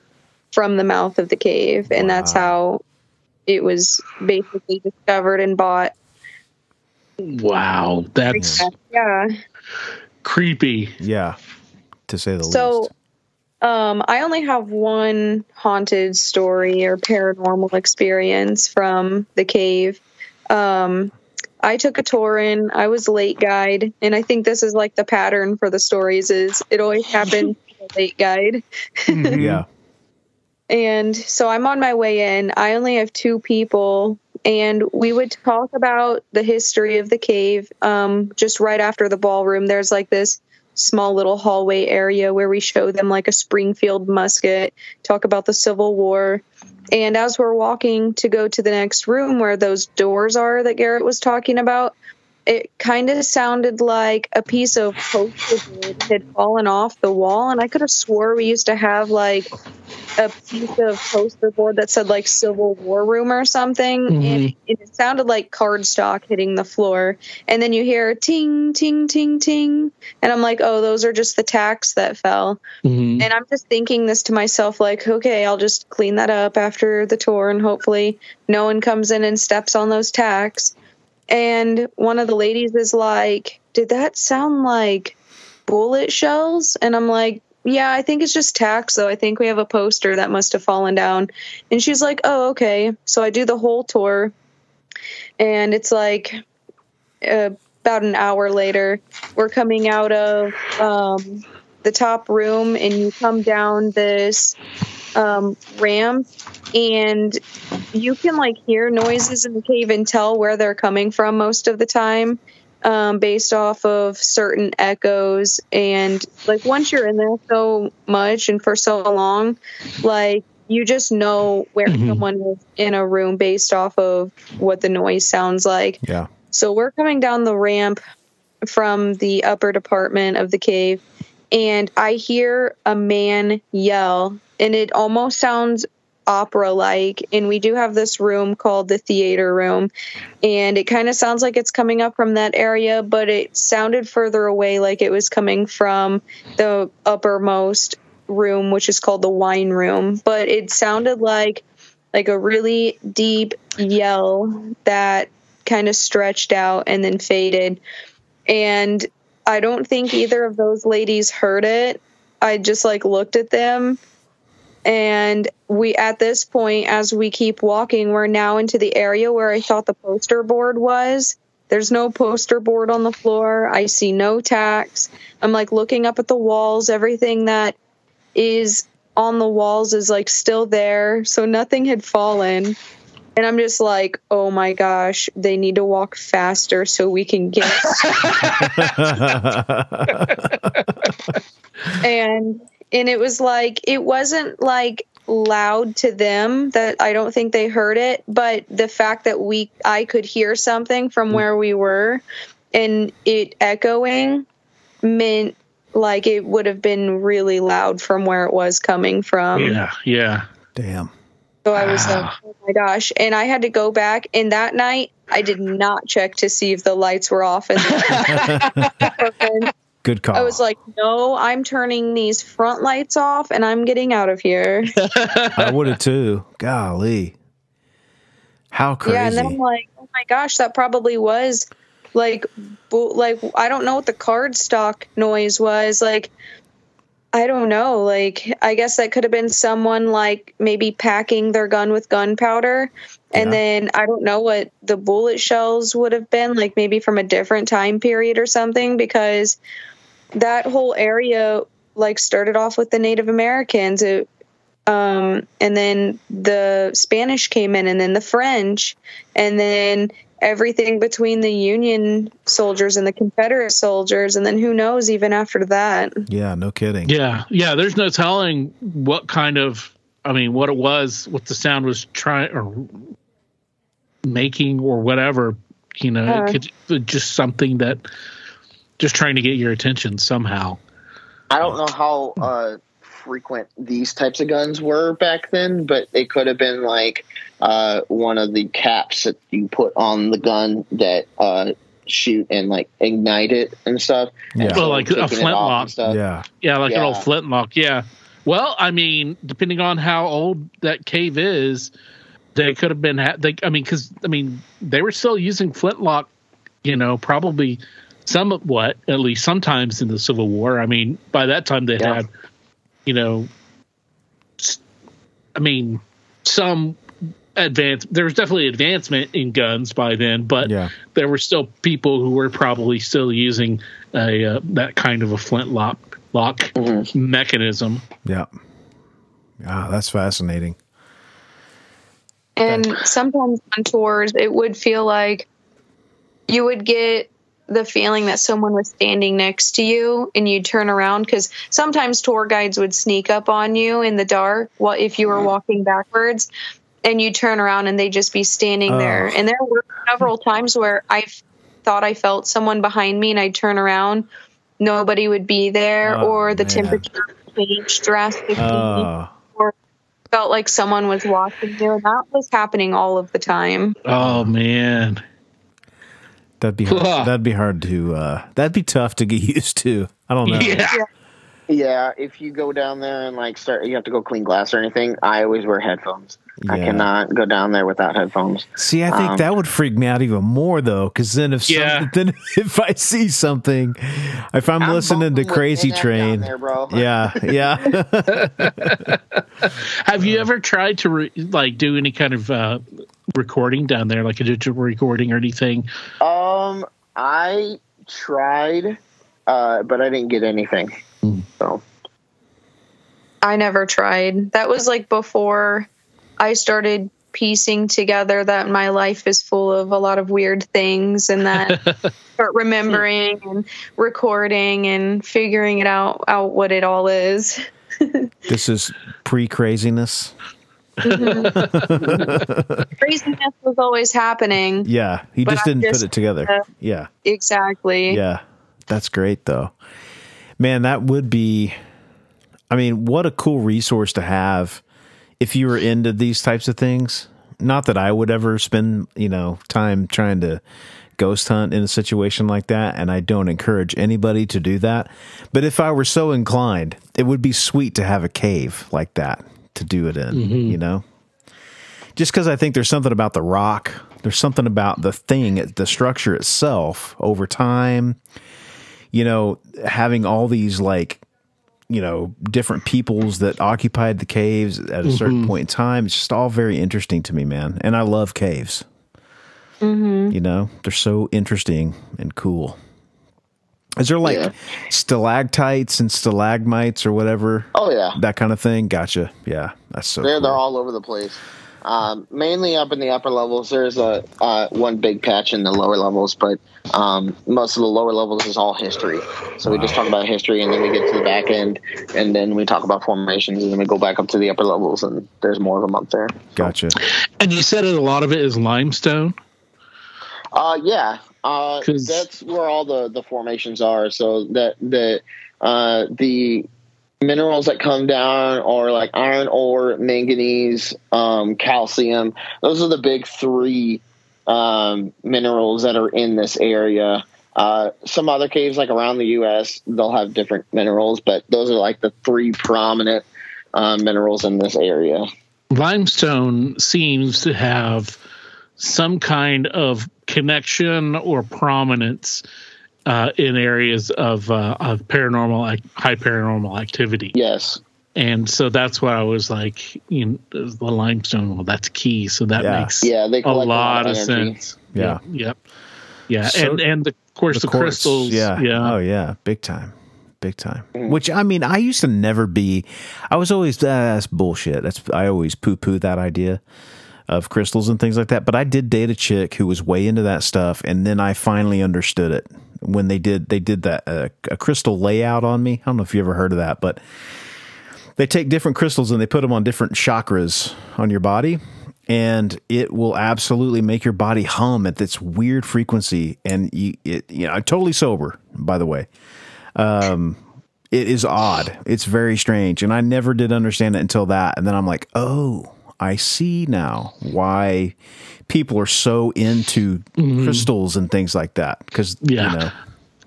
from the mouth of the cave and that's how it was basically discovered and bought. Wow. That's Yeah. creepy. Yeah. To say the So, least. Um, I only have one haunted story or paranormal experience from the cave. Um, I took a tour in. I was late guide, and I think this is like the pattern for the stories. Is it always [LAUGHS] happens late guide? [LAUGHS] Yeah. And so I'm on my way in. I only have two people, and we would talk about the history of the cave. Um, just right after the ballroom, there's like this small little hallway area where we show them like a Springfield musket, talk about the Civil War. And as we're walking to go to the next room where those doors are that Garrett was talking about, it kind of sounded like a piece of poster had fallen off the wall. And I could have swore we used to have like a piece of poster board that said like Civil War room or something, and it, sounded like cardstock hitting the floor. And then you hear ting, ting, ting, ting, and I'm like, oh, those are just the tacks that fell. Mhm. And I'm just thinking this to myself, like, okay, I'll just clean that up after the tour, and hopefully no one comes in and steps on those tacks. And one of the ladies is like, did that sound like bullet shells? And I'm like, yeah, I think it's just tacks, though. I think we have a poster that must have fallen down. And she's like, oh, okay. So I do the whole tour, and it's like uh, about an hour later, we're coming out of um, the top room, and you come down this um, ramp, and you can like hear noises in the cave and tell where they're coming from most of the time um, based off of certain echoes. And like once you're in there so much and for so long like you just know where someone is in a room based off of what the noise sounds like. Yeah. so we're coming down the ramp from the upper department of the cave, and I hear a man yell, and it almost sounds opera like. And we do have this room called the theater room, and it kind of sounds like it's coming up from that area, but it sounded further away, like it was coming from the uppermost room, which is called the wine room. But it sounded like like a really deep yell that kind of stretched out and then faded. And I don't think either of those ladies heard it. I just like looked at them. And we, at this point, as we keep walking, we're now into the area where I thought the poster board was. There's no poster board on the floor. I see no tacks. I'm like looking up at the walls. Everything that is on the walls is like still there. So nothing had fallen. And I'm just like, oh my gosh, they need to walk faster so we can get. [LAUGHS] [LAUGHS] and and it was like it wasn't like loud to them that I don't think they heard it, but the fact that we I could hear something from mm. where we were and it echoing meant like it would have been really loud from where it was coming from. Yeah, yeah. Damn. So I was like, ah. oh my gosh. And I had to go back. And that night, I did not check to see if the lights were off. And [LAUGHS] Good call. I was like, no, I'm turning these front lights off and I'm getting out of here. [LAUGHS] I would have too. Golly. How crazy. Yeah. And then I'm like, oh my gosh, that probably was like, bo- like, I don't know what the card stock noise was. Like, I don't know. Like, I guess that could have been someone like maybe packing their gun with gunpowder. And Yeah. then I don't know what the bullet shells would have been, like maybe from a different time period or something, because that whole area like started off with the Native Americans. It, um, and then the Spanish came in, and then the French, and then everything between the Union soldiers and the Confederate soldiers, and then who knows even after that. yeah, no kidding. Yeah, yeah. There's no telling what kind of, I mean, what it was, what the sound was trying or making or whatever You know, Uh. it could just something that just trying to get your attention somehow. I don't know how uh, frequent these types of guns were back then, but it could have been like uh, one of the caps that you put on the gun that uh, shoot and like ignite it and stuff. Yeah. so Well, like a taking it flintlock. yeah. Yeah, like an old flintlock. Yeah. Well, I mean, depending on how old that cave is, they could have been. Ha- they, I mean, because I mean, they were still using flintlock. You know, probably somewhat, at least sometimes in the Civil War. I mean, by that time they Yeah. had, you know, I mean, some advance. There was definitely advancement in guns by then, but Yeah. there were still people who were probably still using a uh, that kind of a flintlock lock Mm-hmm. mechanism. Yeah. Ah, that's fascinating. And sometimes on tours, it would feel like you would get the feeling that someone was standing next to you and you'd turn around because sometimes tour guides would sneak up on you in the dark while if you were walking backwards and you turn around and they'd just be standing there. Oh. And there were several times where I thought I felt someone behind me and I'd turn around, nobody would be there, Oh, or the man. temperature changed drastically Oh, or felt like someone was watching you, and that was happening all of the time. Oh man, that'd be hard. that'd be hard to. Uh, that'd be tough to get [LAUGHS] used to. I don't know. yeah. Yeah, if you go down there and like start, you have to go clean glass or anything. I always wear headphones. I cannot go down there without headphones. See, I think Um, that would freak me out even more though, because then if Yeah. some, [LAUGHS] then if I see something, if I'm, I'm listening to Crazy Train, there, bro. [LAUGHS] yeah, yeah, [LAUGHS] Have you ever tried to re- like do any kind of uh, recording down there, like a digital recording or anything? Um, I tried, uh, but I didn't get anything. So I never tried. That was like before I started piecing together that my life is full of a lot of weird things and that [LAUGHS] start remembering and recording and figuring it out out what it all is. [LAUGHS] this is pre craziness. [LAUGHS] Craziness was always happening. Yeah, he just I didn't just, put it together. uh, yeah, Exactly. yeah, that's great though. Man, that would be. I mean, what a cool resource to have if you were into these types of things. Not that I would ever spend, you know, time trying to ghost hunt in a situation like that, and I don't encourage anybody to do that. But if I were so inclined, it would be sweet to have a cave like that to do it in, mm-hmm. you know? Just because I think there's something about the rock, there's something about the thing, the structure itself over time, you know, having all these like you know different peoples that occupied the caves at a certain mm-hmm. point in time it's just all very interesting to me man. And i love caves. Mm-hmm. You know they're so interesting and cool. Is there like Yeah. stalactites and stalagmites or whatever? Oh yeah, that kind of thing? Gotcha. Yeah that's so they're cool. they're all over the place. Um, mainly up in the upper levels. There's a uh, one big patch in the lower levels, but um, most of the lower levels is all history. So we just talk about history, and then we get to the back end, and then we talk about formations, and then we go back up to the upper levels, and there's more of them up there. gotcha And you said that a lot of it is limestone. Uh, yeah, uh, 'Cause- that's where all the the formations are. So that the uh, the minerals that come down are like iron ore, manganese, um, calcium. Those are the big three um, minerals that are in this area. Uh, some other caves, like around the U.S., they'll have different minerals, but those are like the three prominent uh, minerals in this area. Limestone seems to have some kind of connection or prominence uh, in areas of uh, of paranormal ac- high paranormal activity. Yes. and so that's why I was like, you know, the limestone. Well, that's key. So that Yeah. makes Yeah, they a collect lot of energy. sense. Yeah. Yep. Yep. Yeah, So- and and the, of course the, quartz, crystals. Yeah. Yeah. Oh yeah. Big time. Big time. Which I mean, I used to never be. I was always uh, that's bullshit. That's I always poo poo that idea of crystals and things like that. But I did date a chick who was way into that stuff, and then I finally understood it when they did they did that uh, a crystal layout on me. I don't know if you ever heard of that, but they take different crystals and they put them on different chakras on your body and it will absolutely make your body hum at this weird frequency. And you, it, you know, I'm totally sober, by the way. Um, it is odd. It's very strange, and I never did understand it until that. And then I'm like, oh, I see now why people are so into crystals and things like that. Because Yeah. you know,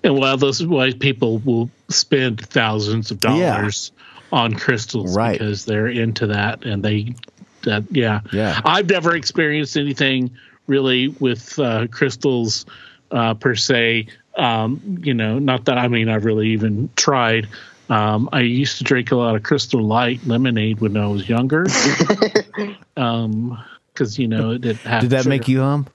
And while those why people will spend thousands of Yeah. dollars on crystals Right. because they're into that and they that yeah. Yeah. I've never experienced anything really with uh, crystals uh, per se. Um, you know, not that I mean I've really even tried. Um, I used to drink a lot of Crystal Light lemonade when I was younger. [LAUGHS] um, because you know it didn't have did that sugar. make you hum?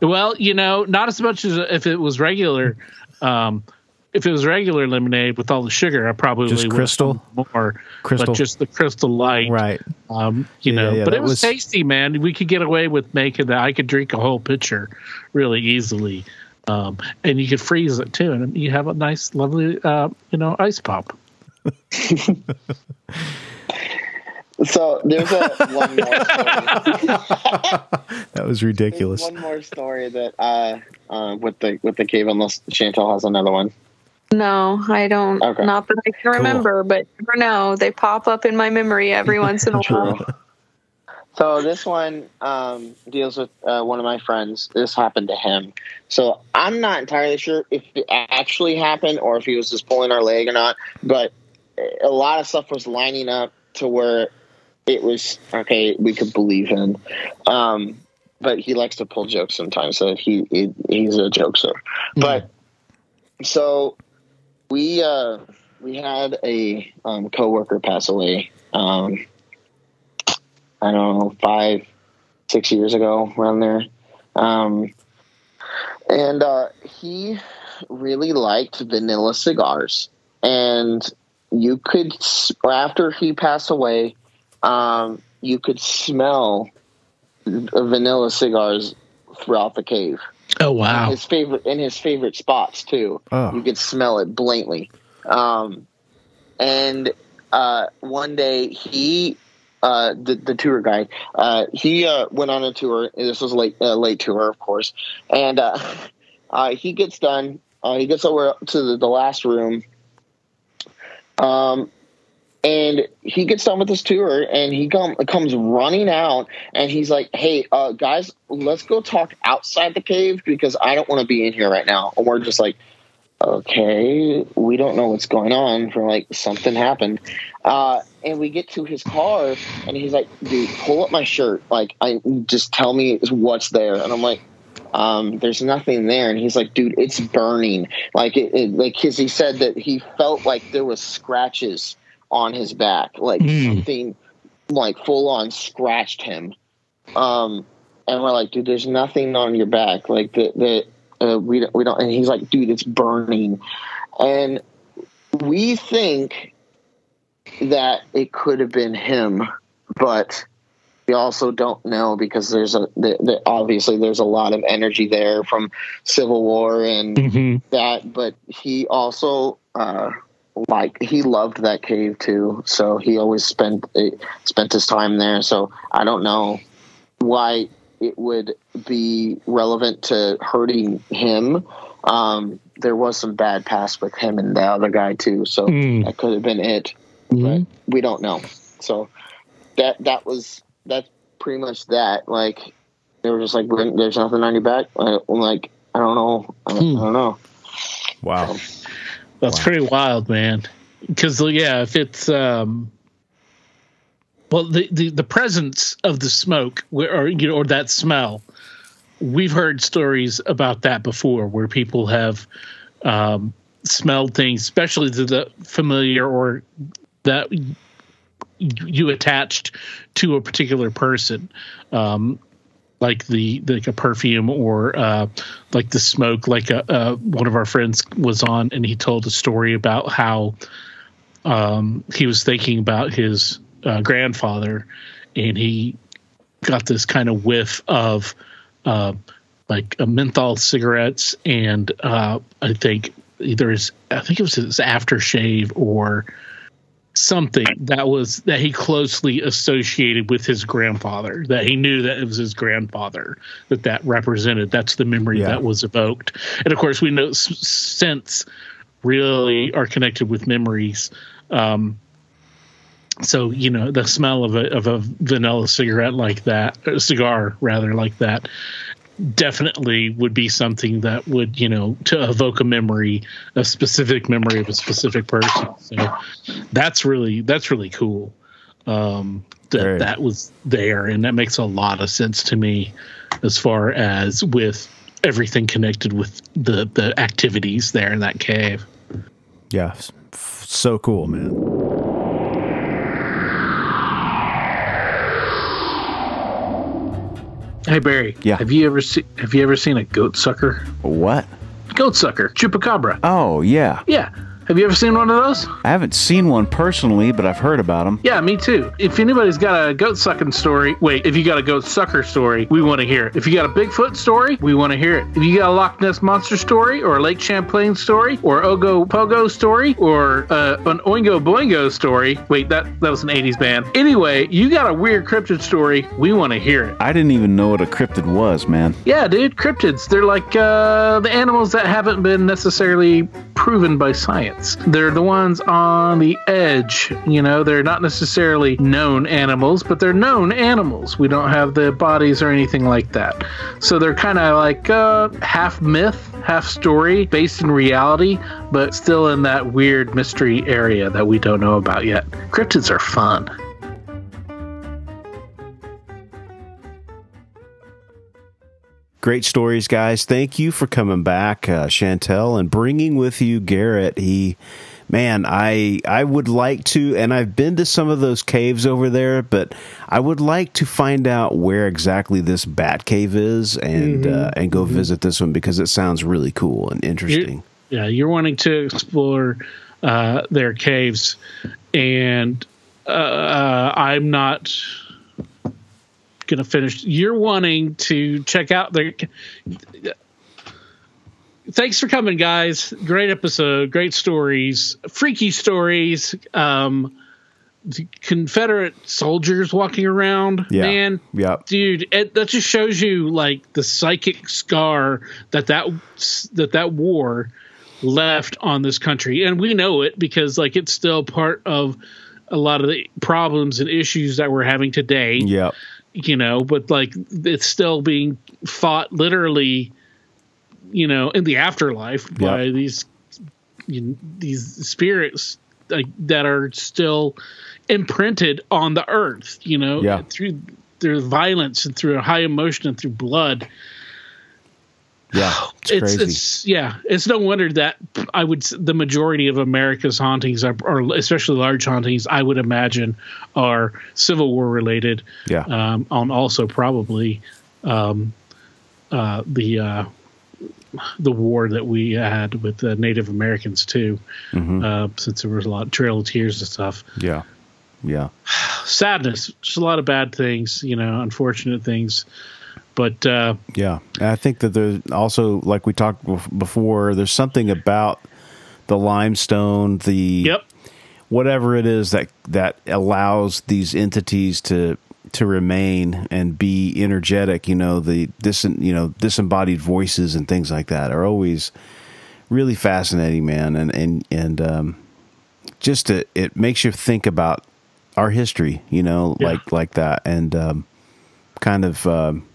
Well, you know, not as much as if it was regular. Um, if it was regular lemonade with all the sugar, I probably Just would Crystal? more. Crystal. but just the crystal light, Right. Um, you Yeah, know, yeah, but it was, was- tasty, man. We could get away with making that. I could drink a whole pitcher really easily, um, and you could freeze it too, and you have a nice, lovely, uh, you know, ice pop. [LAUGHS] So there's a [LAUGHS] one more story. That was There's ridiculous. one more story that uh, uh with the with the cave unless Chantel has another one. No, I don't. Okay. Not that I can remember, but for now, they pop up in my memory every once in a while. So this one um, deals with uh, one of my friends. This happened to him. So I'm not entirely sure if it actually happened or if he was just pulling our leg or not. But a lot of stuff was lining up to where it was okay. We could believe him. Um, but he likes to pull jokes sometimes. So he, he he's a jokester. But so we uh, we had a um, coworker pass away. Um, I don't know, five, six years ago, around there. Um, and uh, he really liked vanilla cigars. And you could, after he passed away, um, you could smell vanilla cigars throughout the cave. Oh wow! His favorite in his favorite spots too. Oh. You could smell it blatantly. Um, and uh, one day he, uh, the, the tour guide, uh, he uh, went on a tour. This was a late uh, late tour, of course, and uh, [LAUGHS] uh, he gets done. Uh, he gets over to the, the last room. Um, and he gets done with his tour and he come, comes running out and he's like hey uh, guys let's go talk outside the cave because i don't want to be in here right now. And we're just like okay we don't know what's going on for like something happened. Uh, and we get to his car and he's like dude pull up my shirt. Like i just tell me what's there. And i'm like um, there's nothing there. And he's like dude it's burning. Like it, it like his he said that he felt like there was scratches on his back like Mm. something like full on scratched him um and we're like dude there's nothing on your back like the the uh, we don't we don't and he's like dude it's burning and we think that it could have been him but we also don't know because there's a the, the, obviously there's a lot of energy there from civil war and Mhm. that but he also uh like he loved that cave too so he always spent eh, spent his time there so i don't know why it would be relevant to hurting him um there was some bad past with him and the other guy too so Mm. that could have been it Mhm. but we don't know so that that was that's pretty much that like they were just like there's nothing on your back I- i'm like i don't know i, Hmm. I don't know Wow. That's pretty wild, man. Because yeah, if it's um, well, the, the the presence of the smoke or you know or that smell, we've heard stories about that before, where people have um, smelled things, especially to the familiar or that you attached to a particular person. Um, like the like a perfume or uh, like the smoke. Like a, uh, one of our friends was on, and he told a story about how um, he was thinking about his uh, grandfather, and he got this kind of whiff of uh, like a menthol cigarettes, and uh, I think either his I think it was his aftershave or something that was that he closely associated with his grandfather that he knew that it was his grandfather that that represented. That's the memory Yeah. that was evoked. And of course we know scents really are connected with memories. Um so you know the smell of a of a vanilla cigarette like that a cigar rather like that definitely would be something that would you know to evoke a memory a specific memory of a specific person so that's really that's really cool um that Very. that was there and that makes a lot of sense to me as far as with everything connected with the the activities there in that cave Yeah, so cool, man. Hey barry Yeah. have you ever seen have you ever seen a goat sucker What? goat sucker chupacabra Oh, yeah. yeah have you ever seen one of those I haven't seen one personally, but I've heard about them. Yeah, me too. If anybody's got a goat sucking story, wait, if you got a goat sucker story, we want to hear it. If you got a Bigfoot story, we want to hear it. If you got a Loch Ness Monster story, or a Lake Champlain story, or Ogo Pogo story, or uh, an Oingo Boingo story, wait, that, that was an 80s band. Anyway, you got a weird cryptid story, we want to hear it. I didn't even know what a cryptid was, man. Yeah, dude, cryptids. They're like uh, the animals that haven't been necessarily proven by science. They're the ones on the edge. You know, they're not necessarily known animals, but they're known animals. We don't have the bodies or anything like that. So they're kind of like uh, half myth, half story, based in reality, but still in that weird mystery area that we don't know about yet. Cryptids are fun. Great stories, guys. Thank you for coming back, uh, Chantel, and bringing with you Garrett. He, man, I I would like to, and I've been to some of those caves over there, but I would like to find out where exactly this bat cave is, and uh, and go visit this one because it sounds really cool and interesting. You're, yeah, you're wanting to explore uh, their caves, and uh, I'm not gonna finish. You're wanting to check out their. Thanks for coming, guys. Great episode, great stories, freaky stories. Um, the Confederate soldiers walking around, Yeah. man Yeah. dude it, that just shows you like the psychic scar that that that that war left on this country and we know it because like it's still part of a lot of the problems and issues that we're having today Yep. You know but like it's still being fought literally you know in the afterlife by these you know, these spirits like that are still imprinted on the earth you know Yeah. through through violence and through high emotion and through blood Yeah. It's, it's crazy. it's yeah it's no wonder that i would the majority of america's hauntings are, are especially large hauntings i would imagine are civil war related Yeah. um and also probably um uh the uh the war that we had with the native americans too Mm-hmm. uh since there was a lot of trail of tears and stuff yeah. Yeah. sadness just a lot of bad things you know unfortunate things but uh Yeah, and I think that there's also, like we talked before, there's something about the limestone, the yep whatever it is that that allows these entities to to remain and be energetic. You know, the dis you know disembodied voices and things like that are always really fascinating, man, and and and um, just to, it makes you think about our history. You know, Yeah. like like that, and um, kind of. Um,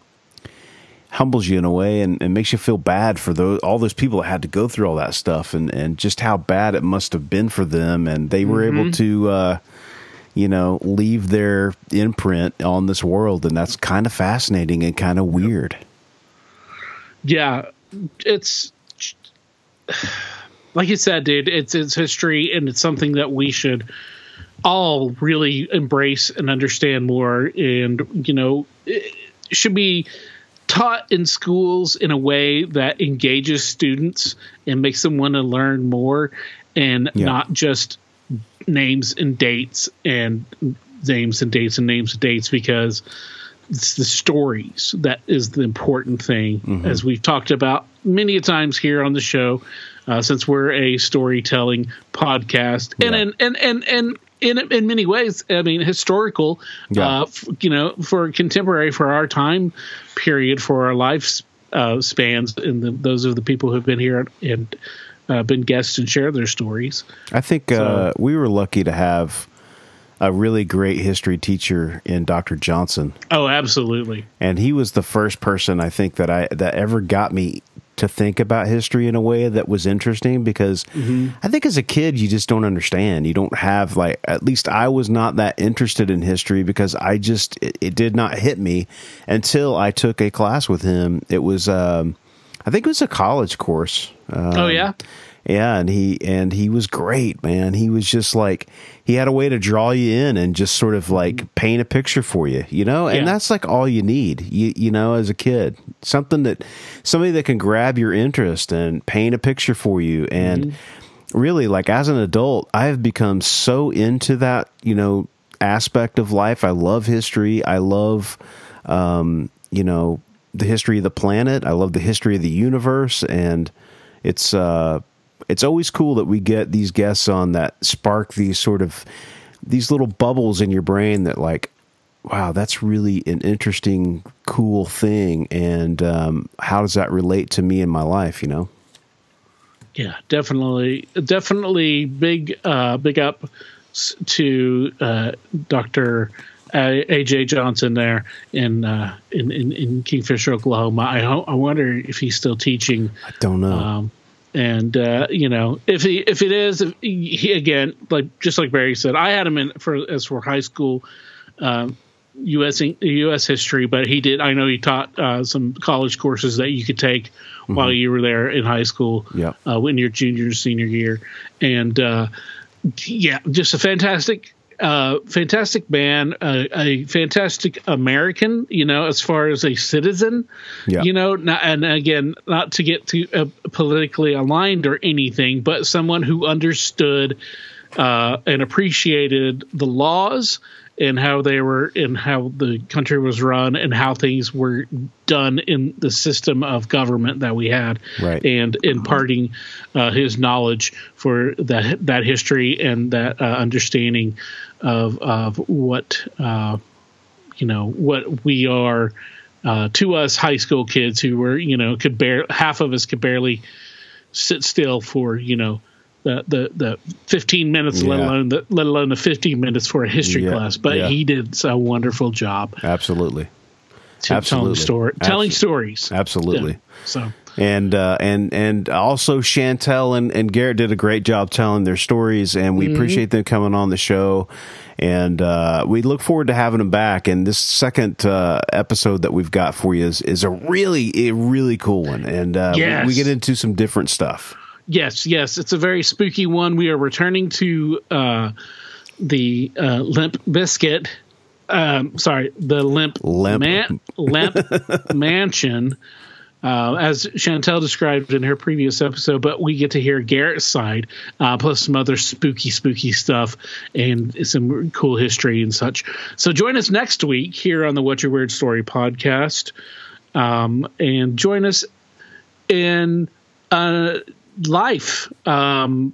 humbles you in a way and, and makes you feel bad for those all those people that had to go through all that stuff and and just how bad it must have been for them. And they were able to uh you know leave their imprint on this world. And that's kind of fascinating and kind of weird. Yeah. It's like you said dude it's it's history and it's something that we should all really embrace and understand more. And you know it should be taught in schools in a way that engages students and makes them want to learn more and Yeah. not just names and dates and names and dates and names and dates because it's the stories that is the important thing as we've talked about many a times here on the show uh, since we're a storytelling podcast and Yeah. and and and, and in in many ways, I mean, historical. Yeah. Uh, f- you know, for contemporary for our time period, for our life uh, spans, and the, those are the people who've been here and uh, been guests and shared their stories. I think uh, we were lucky to have a really great history teacher in Dr. Johnson. Oh, absolutely. and he was the first person I think that I that ever got me to think about history in a way that was interesting because I think as a kid you just don't understand. You don't have like at least I was not that interested in history because I just it, it did not hit me until I took a class with him. It was um I think it was a college course. Um, oh yeah. Yeah, and he and he was great, man. He was just like he had a way to draw you in and just sort of like paint a picture for you, you know. And Yeah. that's like all you need, you you know, as a kid, something that somebody that can grab your interest and paint a picture for you. And really, like as an adult, I have become so into that, you know, aspect of life. I love history. I love, um, you know, the history of the planet. I love the history of the universe, and it's uh, it's always cool that we get these guests on that spark these sort of these little bubbles in your brain that like wow that's really an interesting cool thing and um, how does that relate to me in my life you know Yeah, definitely, definitely big, uh, big up to uh, Doctor AJ Johnson there in, uh, in in in Kingfisher, Oklahoma. I ho- I wonder if he's still teaching. i don't know Um, and uh, you know, if he if it is, if he, again, like just like Barry said, I had him in for as for high school. Um, U.S. U.S. history, but he did. I know he taught uh, some college courses that you could take while you were there in high school. yeah, uh, in your junior senior year, and uh, yeah, just a fantastic, uh, fantastic man, uh, a fantastic American. You know, as far as a citizen, Yeah. you know, not, and again, not to get too uh, politically aligned or anything, but someone who understood uh, and appreciated the laws and how they were and how the country was run and how things were done in the system of government that we had Right. and imparting uh, his knowledge for that that history and that uh, understanding of of what uh, you know what we are uh, to us high school kids who were you know could bear half of us could barely sit still for you know the the, the 15 minutes let alone the let alone the 15 minutes for a history Yeah, class but yeah. he did a wonderful job absolutely Absolutely. telling story telling Absol- stories absolutely Yeah. so and uh, and and also Chantel and, and Garrett did a great job telling their stories, and we appreciate them coming on the show. And uh, we look forward to having them back. And this second uh, episode that we've got for you is, is a really a really cool one, and uh, we- we, get into some different stuff. Yes, yes, it's a very spooky one. We are returning to uh, the uh, Limp Bizkit. Um, sorry, the Limp Limp. Man- Limp [LAUGHS] Mansion, uh, as Chantel described in her previous episode. But we get to hear Garrett's side, uh, plus some other spooky, spooky stuff and some cool history and such. So join us next week here on the What's Your Weird Story podcast, um, and join us in uh, life. Um,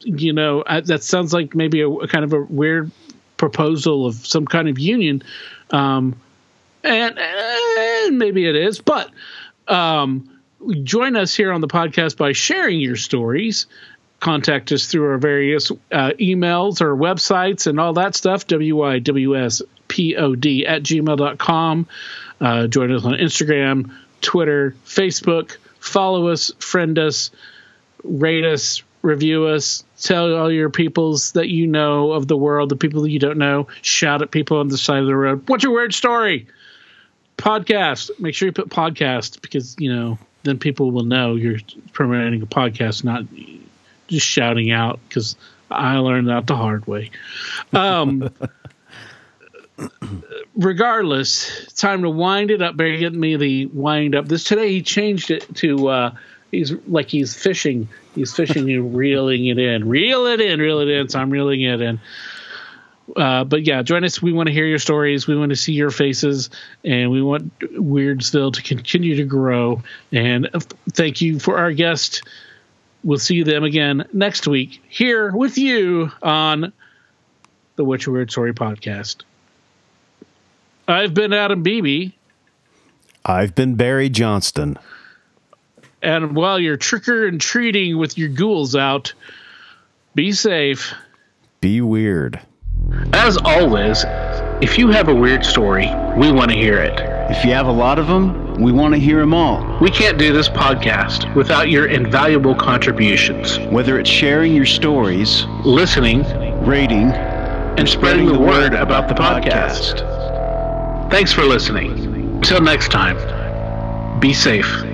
you know, I, that sounds like maybe a, a kind of a weird proposal of some kind of union, um, and, and maybe it is. But um, join us here on the podcast by sharing your stories. Contact us through our various uh, emails or websites and all that stuff. WIWSPOD at gmail.com. Uh, join us on Instagram, Twitter, Facebook. Follow us, friend us, rate us, review us, tell all your peoples that you know of the world, the people that you don't know, shout at people on the side of the road. What's your weird story? Podcast. Make sure you put podcast because, you know, then people will know you're promoting a podcast, not just shouting out because I learned that the hard way. Um, [LAUGHS] regardless, time to wind it up. Barry, get me the wind up. This today he changed it to uh, he's like he's fishing. He's fishing and [LAUGHS] reeling it in, reel it in, reel it in. So I'm reeling it in. Uh, but yeah, join us. We want to hear your stories. We want to see your faces, and we want Weirdsville to continue to grow. And uh, thank you for our guest. We'll see them again next week here with you on the What's Your Weird Story podcast. I've been Adam Beebe, I've been Barry Johnston. And while you're tricker and treating with your ghouls out, be safe. Be weird. As always, if you have a weird story, we want to hear it. If you have a lot of them, we want to hear them all. We can't do this podcast without your invaluable contributions. Whether it's sharing your stories, Listening rating, and spreading the word about the podcast. Thanks for listening. Till next time, be safe.